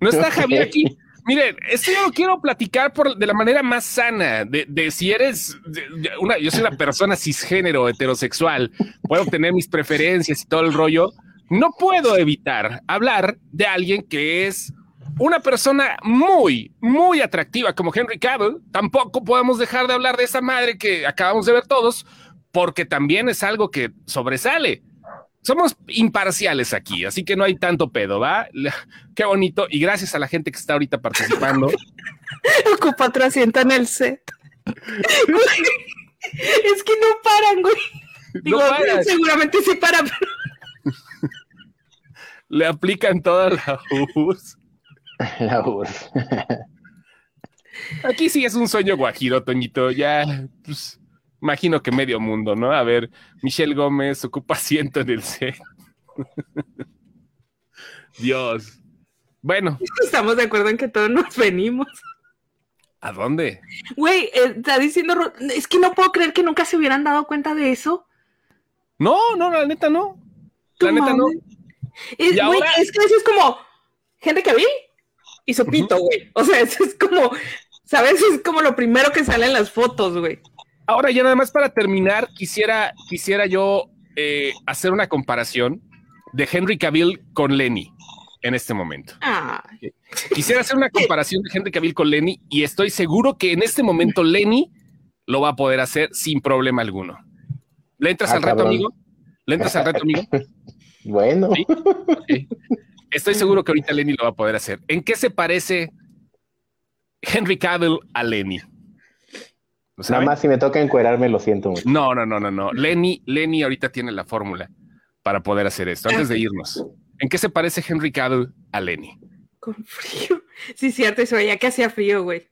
No está. Javier aquí. Miren, esto yo lo quiero platicar por, de la manera más sana, de, de si eres de- de una, yo soy una persona cisgénero, heterosexual, puedo tener mis preferencias y todo el rollo. No puedo evitar hablar de alguien que es una persona muy, muy atractiva como Henry Cavill. Tampoco podemos dejar de hablar de esa madre que acabamos de ver todos, porque también es algo que sobresale. Somos imparciales aquí, así que no hay tanto pedo, ¿va? Qué bonito. Y gracias a la gente que está ahorita participando. Ocupa asiento en el set. Es que no paran, güey. Digo, paran. seguramente sí paran, pero Le aplican toda la URSS. La URSS. Aquí sí es un sueño guajiro, Toñito. Ya, pues, imagino que medio mundo, ¿no? A ver, Michelle Gómez ocupa asiento en el set. Dios. Bueno, estamos de acuerdo en que todos nos venimos. ¿a dónde? Güey, eh, está diciendo, es que no puedo creer que nunca se hubieran dado cuenta de eso. No, no, la neta no. La neta no. Es, güey, ahora- es que eso es como Henry Cavill y su pito, güey. O sea, eso es como, ¿sabes? Es como lo primero que sale en las fotos, güey. Ahora ya nada más para terminar, quisiera, quisiera yo eh, hacer una comparación de Henry Cavill con Lenny en este momento. Ay, Quisiera hacer una comparación de Henry Cavill con Lenny y estoy seguro que en este momento Lenny lo va a poder hacer sin problema alguno. ¿Le entras Ah, al reto, cabrón. amigo? ¿Le entras al reto, amigo? Bueno, Sí. Estoy seguro que ahorita Lenny lo va a poder hacer. ¿En qué se parece Henry Cavill a Lenny? ¿Lo nada más si me toca encuerarme, lo siento mucho. No, no, no, no, no. Lenny, Lenny ahorita tiene la fórmula para poder hacer esto. Antes de irnos, ¿en qué se parece Henry Cavill a Lenny? con frío. Sí, cierto, eso ya que hacía frío, güey.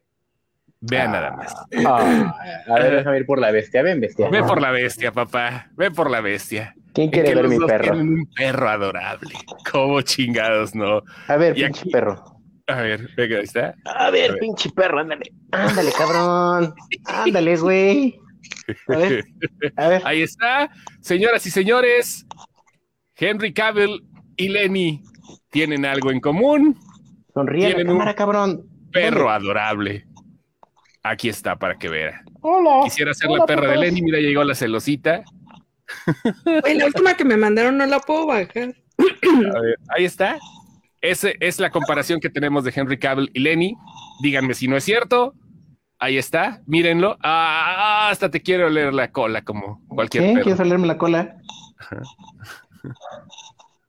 Vea nada más. Ah, a ver, déjame ir por la bestia. Ven, bestia. Ve por la bestia, papá. Ve por la bestia. ¿Quién quiere ver mi perro? un perro adorable. ¿Cómo chingados, no? A ver, Y pinche aquí- perro. A ver, venga, ahí está. A ver, ver. pinche perro, ándale. Ándale, cabrón. Ándale, güey. A ver, a ver. Ahí está. Señoras y señores, Henry Cavill y Lenny tienen algo en común. Sonríe a la tienen un- cámara, cabrón. Perro adorable. Aquí está para que vea. Hola. Quisiera ser la perra de. Lenny. Mira, llegó la celosita. La última que me mandaron no la puedo bajar. A ver, ahí está. Esa es la comparación que tenemos de Henry Cavill y Lenny. Díganme si no es cierto. Ahí está, mírenlo. Ah, hasta te quiero leer la cola como cualquier ¿Qué? perro. ¿Quieres olerme la cola?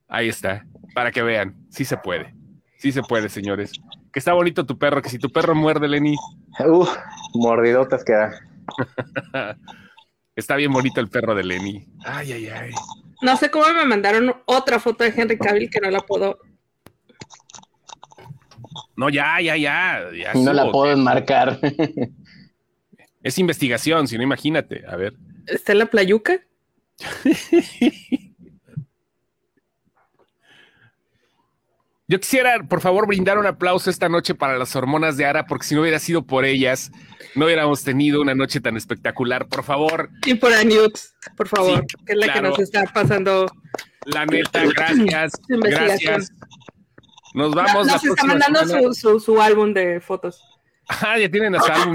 Ahí está, para que vean. Sí se puede. Sí se puede, señores. Que está bonito tu perro, que si tu perro muerde, Lenny, Uf, mordidotas que da. está bien bonito el perro de Lenny. Ay, ay, ay. No sé cómo me mandaron otra foto de Henry Cavill que no la puedo. No, ya, ya, ya. ya No la puedo enmarcar. Es investigación, si no, imagínate. A ver. ¿Está en la playuca? Yo quisiera, por favor, brindar un aplauso esta noche para las hormonas de Ara, porque si no hubiera sido por ellas, no hubiéramos tenido una noche tan espectacular. Por favor, Y por Anux, por favor, Sí, que es la claro. que nos está pasando. la neta, gracias. Gracias. Nos vamos la nos está mandando su, su, su álbum de fotos. Ah, ya tienen hasta álbum.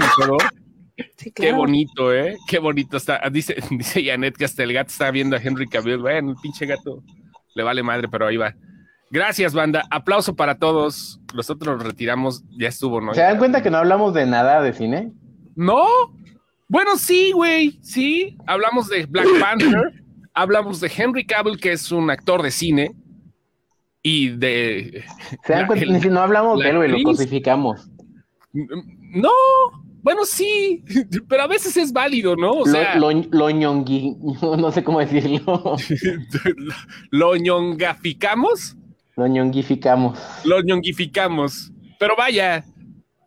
Sí, Qué bonito, ¿eh? Qué bonito está. Dice, dice Janet que hasta el gato está viendo a Henry Cavill. Bueno, el pinche gato le vale madre, pero ahí va. Gracias, banda. Aplauso para todos. Nosotros nos retiramos. Ya estuvo, ¿no? ¿Se dan cuenta que no hablamos de nada de cine? No. Bueno, sí, güey. Sí. Hablamos de Black Panther. hablamos de Henry Cavill, que es un actor de cine. Y de. ¿Se dan La- cuenta? el- si no hablamos la de él, güey, lo cosificamos. No. Bueno, sí. Pero a veces es válido, ¿no? O sea, lo, lo, lo ñongui- no sé cómo decirlo. lo ñongaficamos. Lo ñonguificamos. lo ñonguificamos. Pero vaya,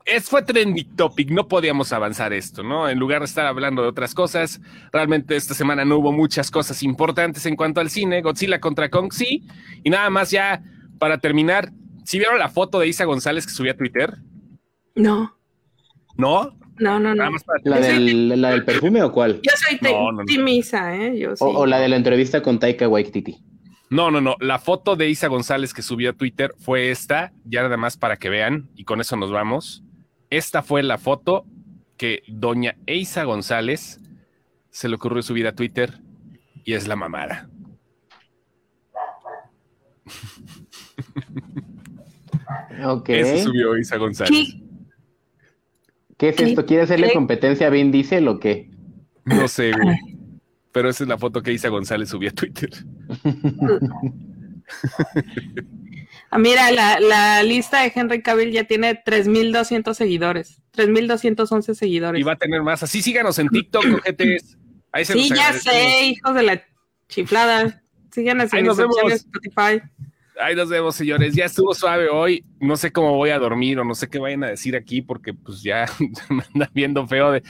es, fue trending topic, no podíamos avanzar esto, ¿no? En lugar de estar hablando de otras cosas, realmente esta semana no hubo muchas cosas importantes en cuanto al cine. Godzilla contra Kong, sí. Y nada más ya, para terminar, ¿si vieron la foto de Isa González que subió a Twitter? No, ¿No? no, no, Nada no. más para ¿La del, ¿La del perfume o cuál? Yo soy te- No, no, no. Isa, ¿eh? Yo sí. O, o la de la entrevista con Taika Waititi. No, no, no. La foto de Isa González que subió a Twitter fue esta, ya nada más para que vean, y con eso nos vamos. Esta fue la foto que doña Isa González se le ocurrió subir a Twitter y es la mamada. Ok. Eso subió Isa González. ¿Qué? ¿Qué es esto? ¿Quiere hacerle ¿Qué? competencia a Vin Diesel o qué? No sé, güey. Pero esa es la foto que Isa González subió a Twitter. Ah, mira, la, la lista de Henry Cavill ya tiene 3.200 seguidores. 3.211 seguidores. Y va a tener más. Así síganos en TikTok, cojetes. Ahí se sí, ya sé, hijos de la chiflada. Síganos en. Spotify. Ahí nos vemos, señores. Ya estuvo suave hoy. No sé cómo voy a dormir o no sé qué vayan a decir aquí porque pues ya me andan viendo feo de...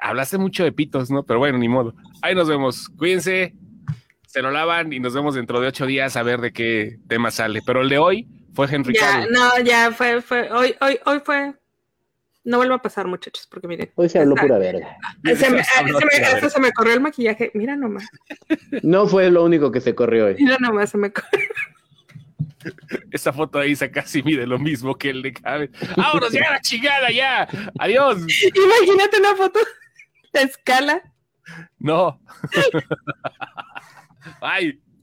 Hablaste mucho de pitos, ¿no? Pero bueno, ni modo. Ahí nos vemos. Cuídense, se lo lavan y nos vemos dentro de ocho días a ver de qué tema sale. Pero el de hoy fue Henry Ya, Cavill. no, ya fue, fue, hoy, hoy, hoy fue. No vuelva a pasar, muchachos, porque miren. Hoy se habló Está- pura verga. Se me, Habló se me- pura hasta verga. se me corrió el maquillaje. Mira nomás, No fue lo único que se corrió hoy. mira nomás, se me corrió. Esa foto ahí se casi mide lo mismo que el de Cavill. ¡Vámonos ya la chingada ya! ¡Adiós! Imagínate una foto de escala. No. Ay.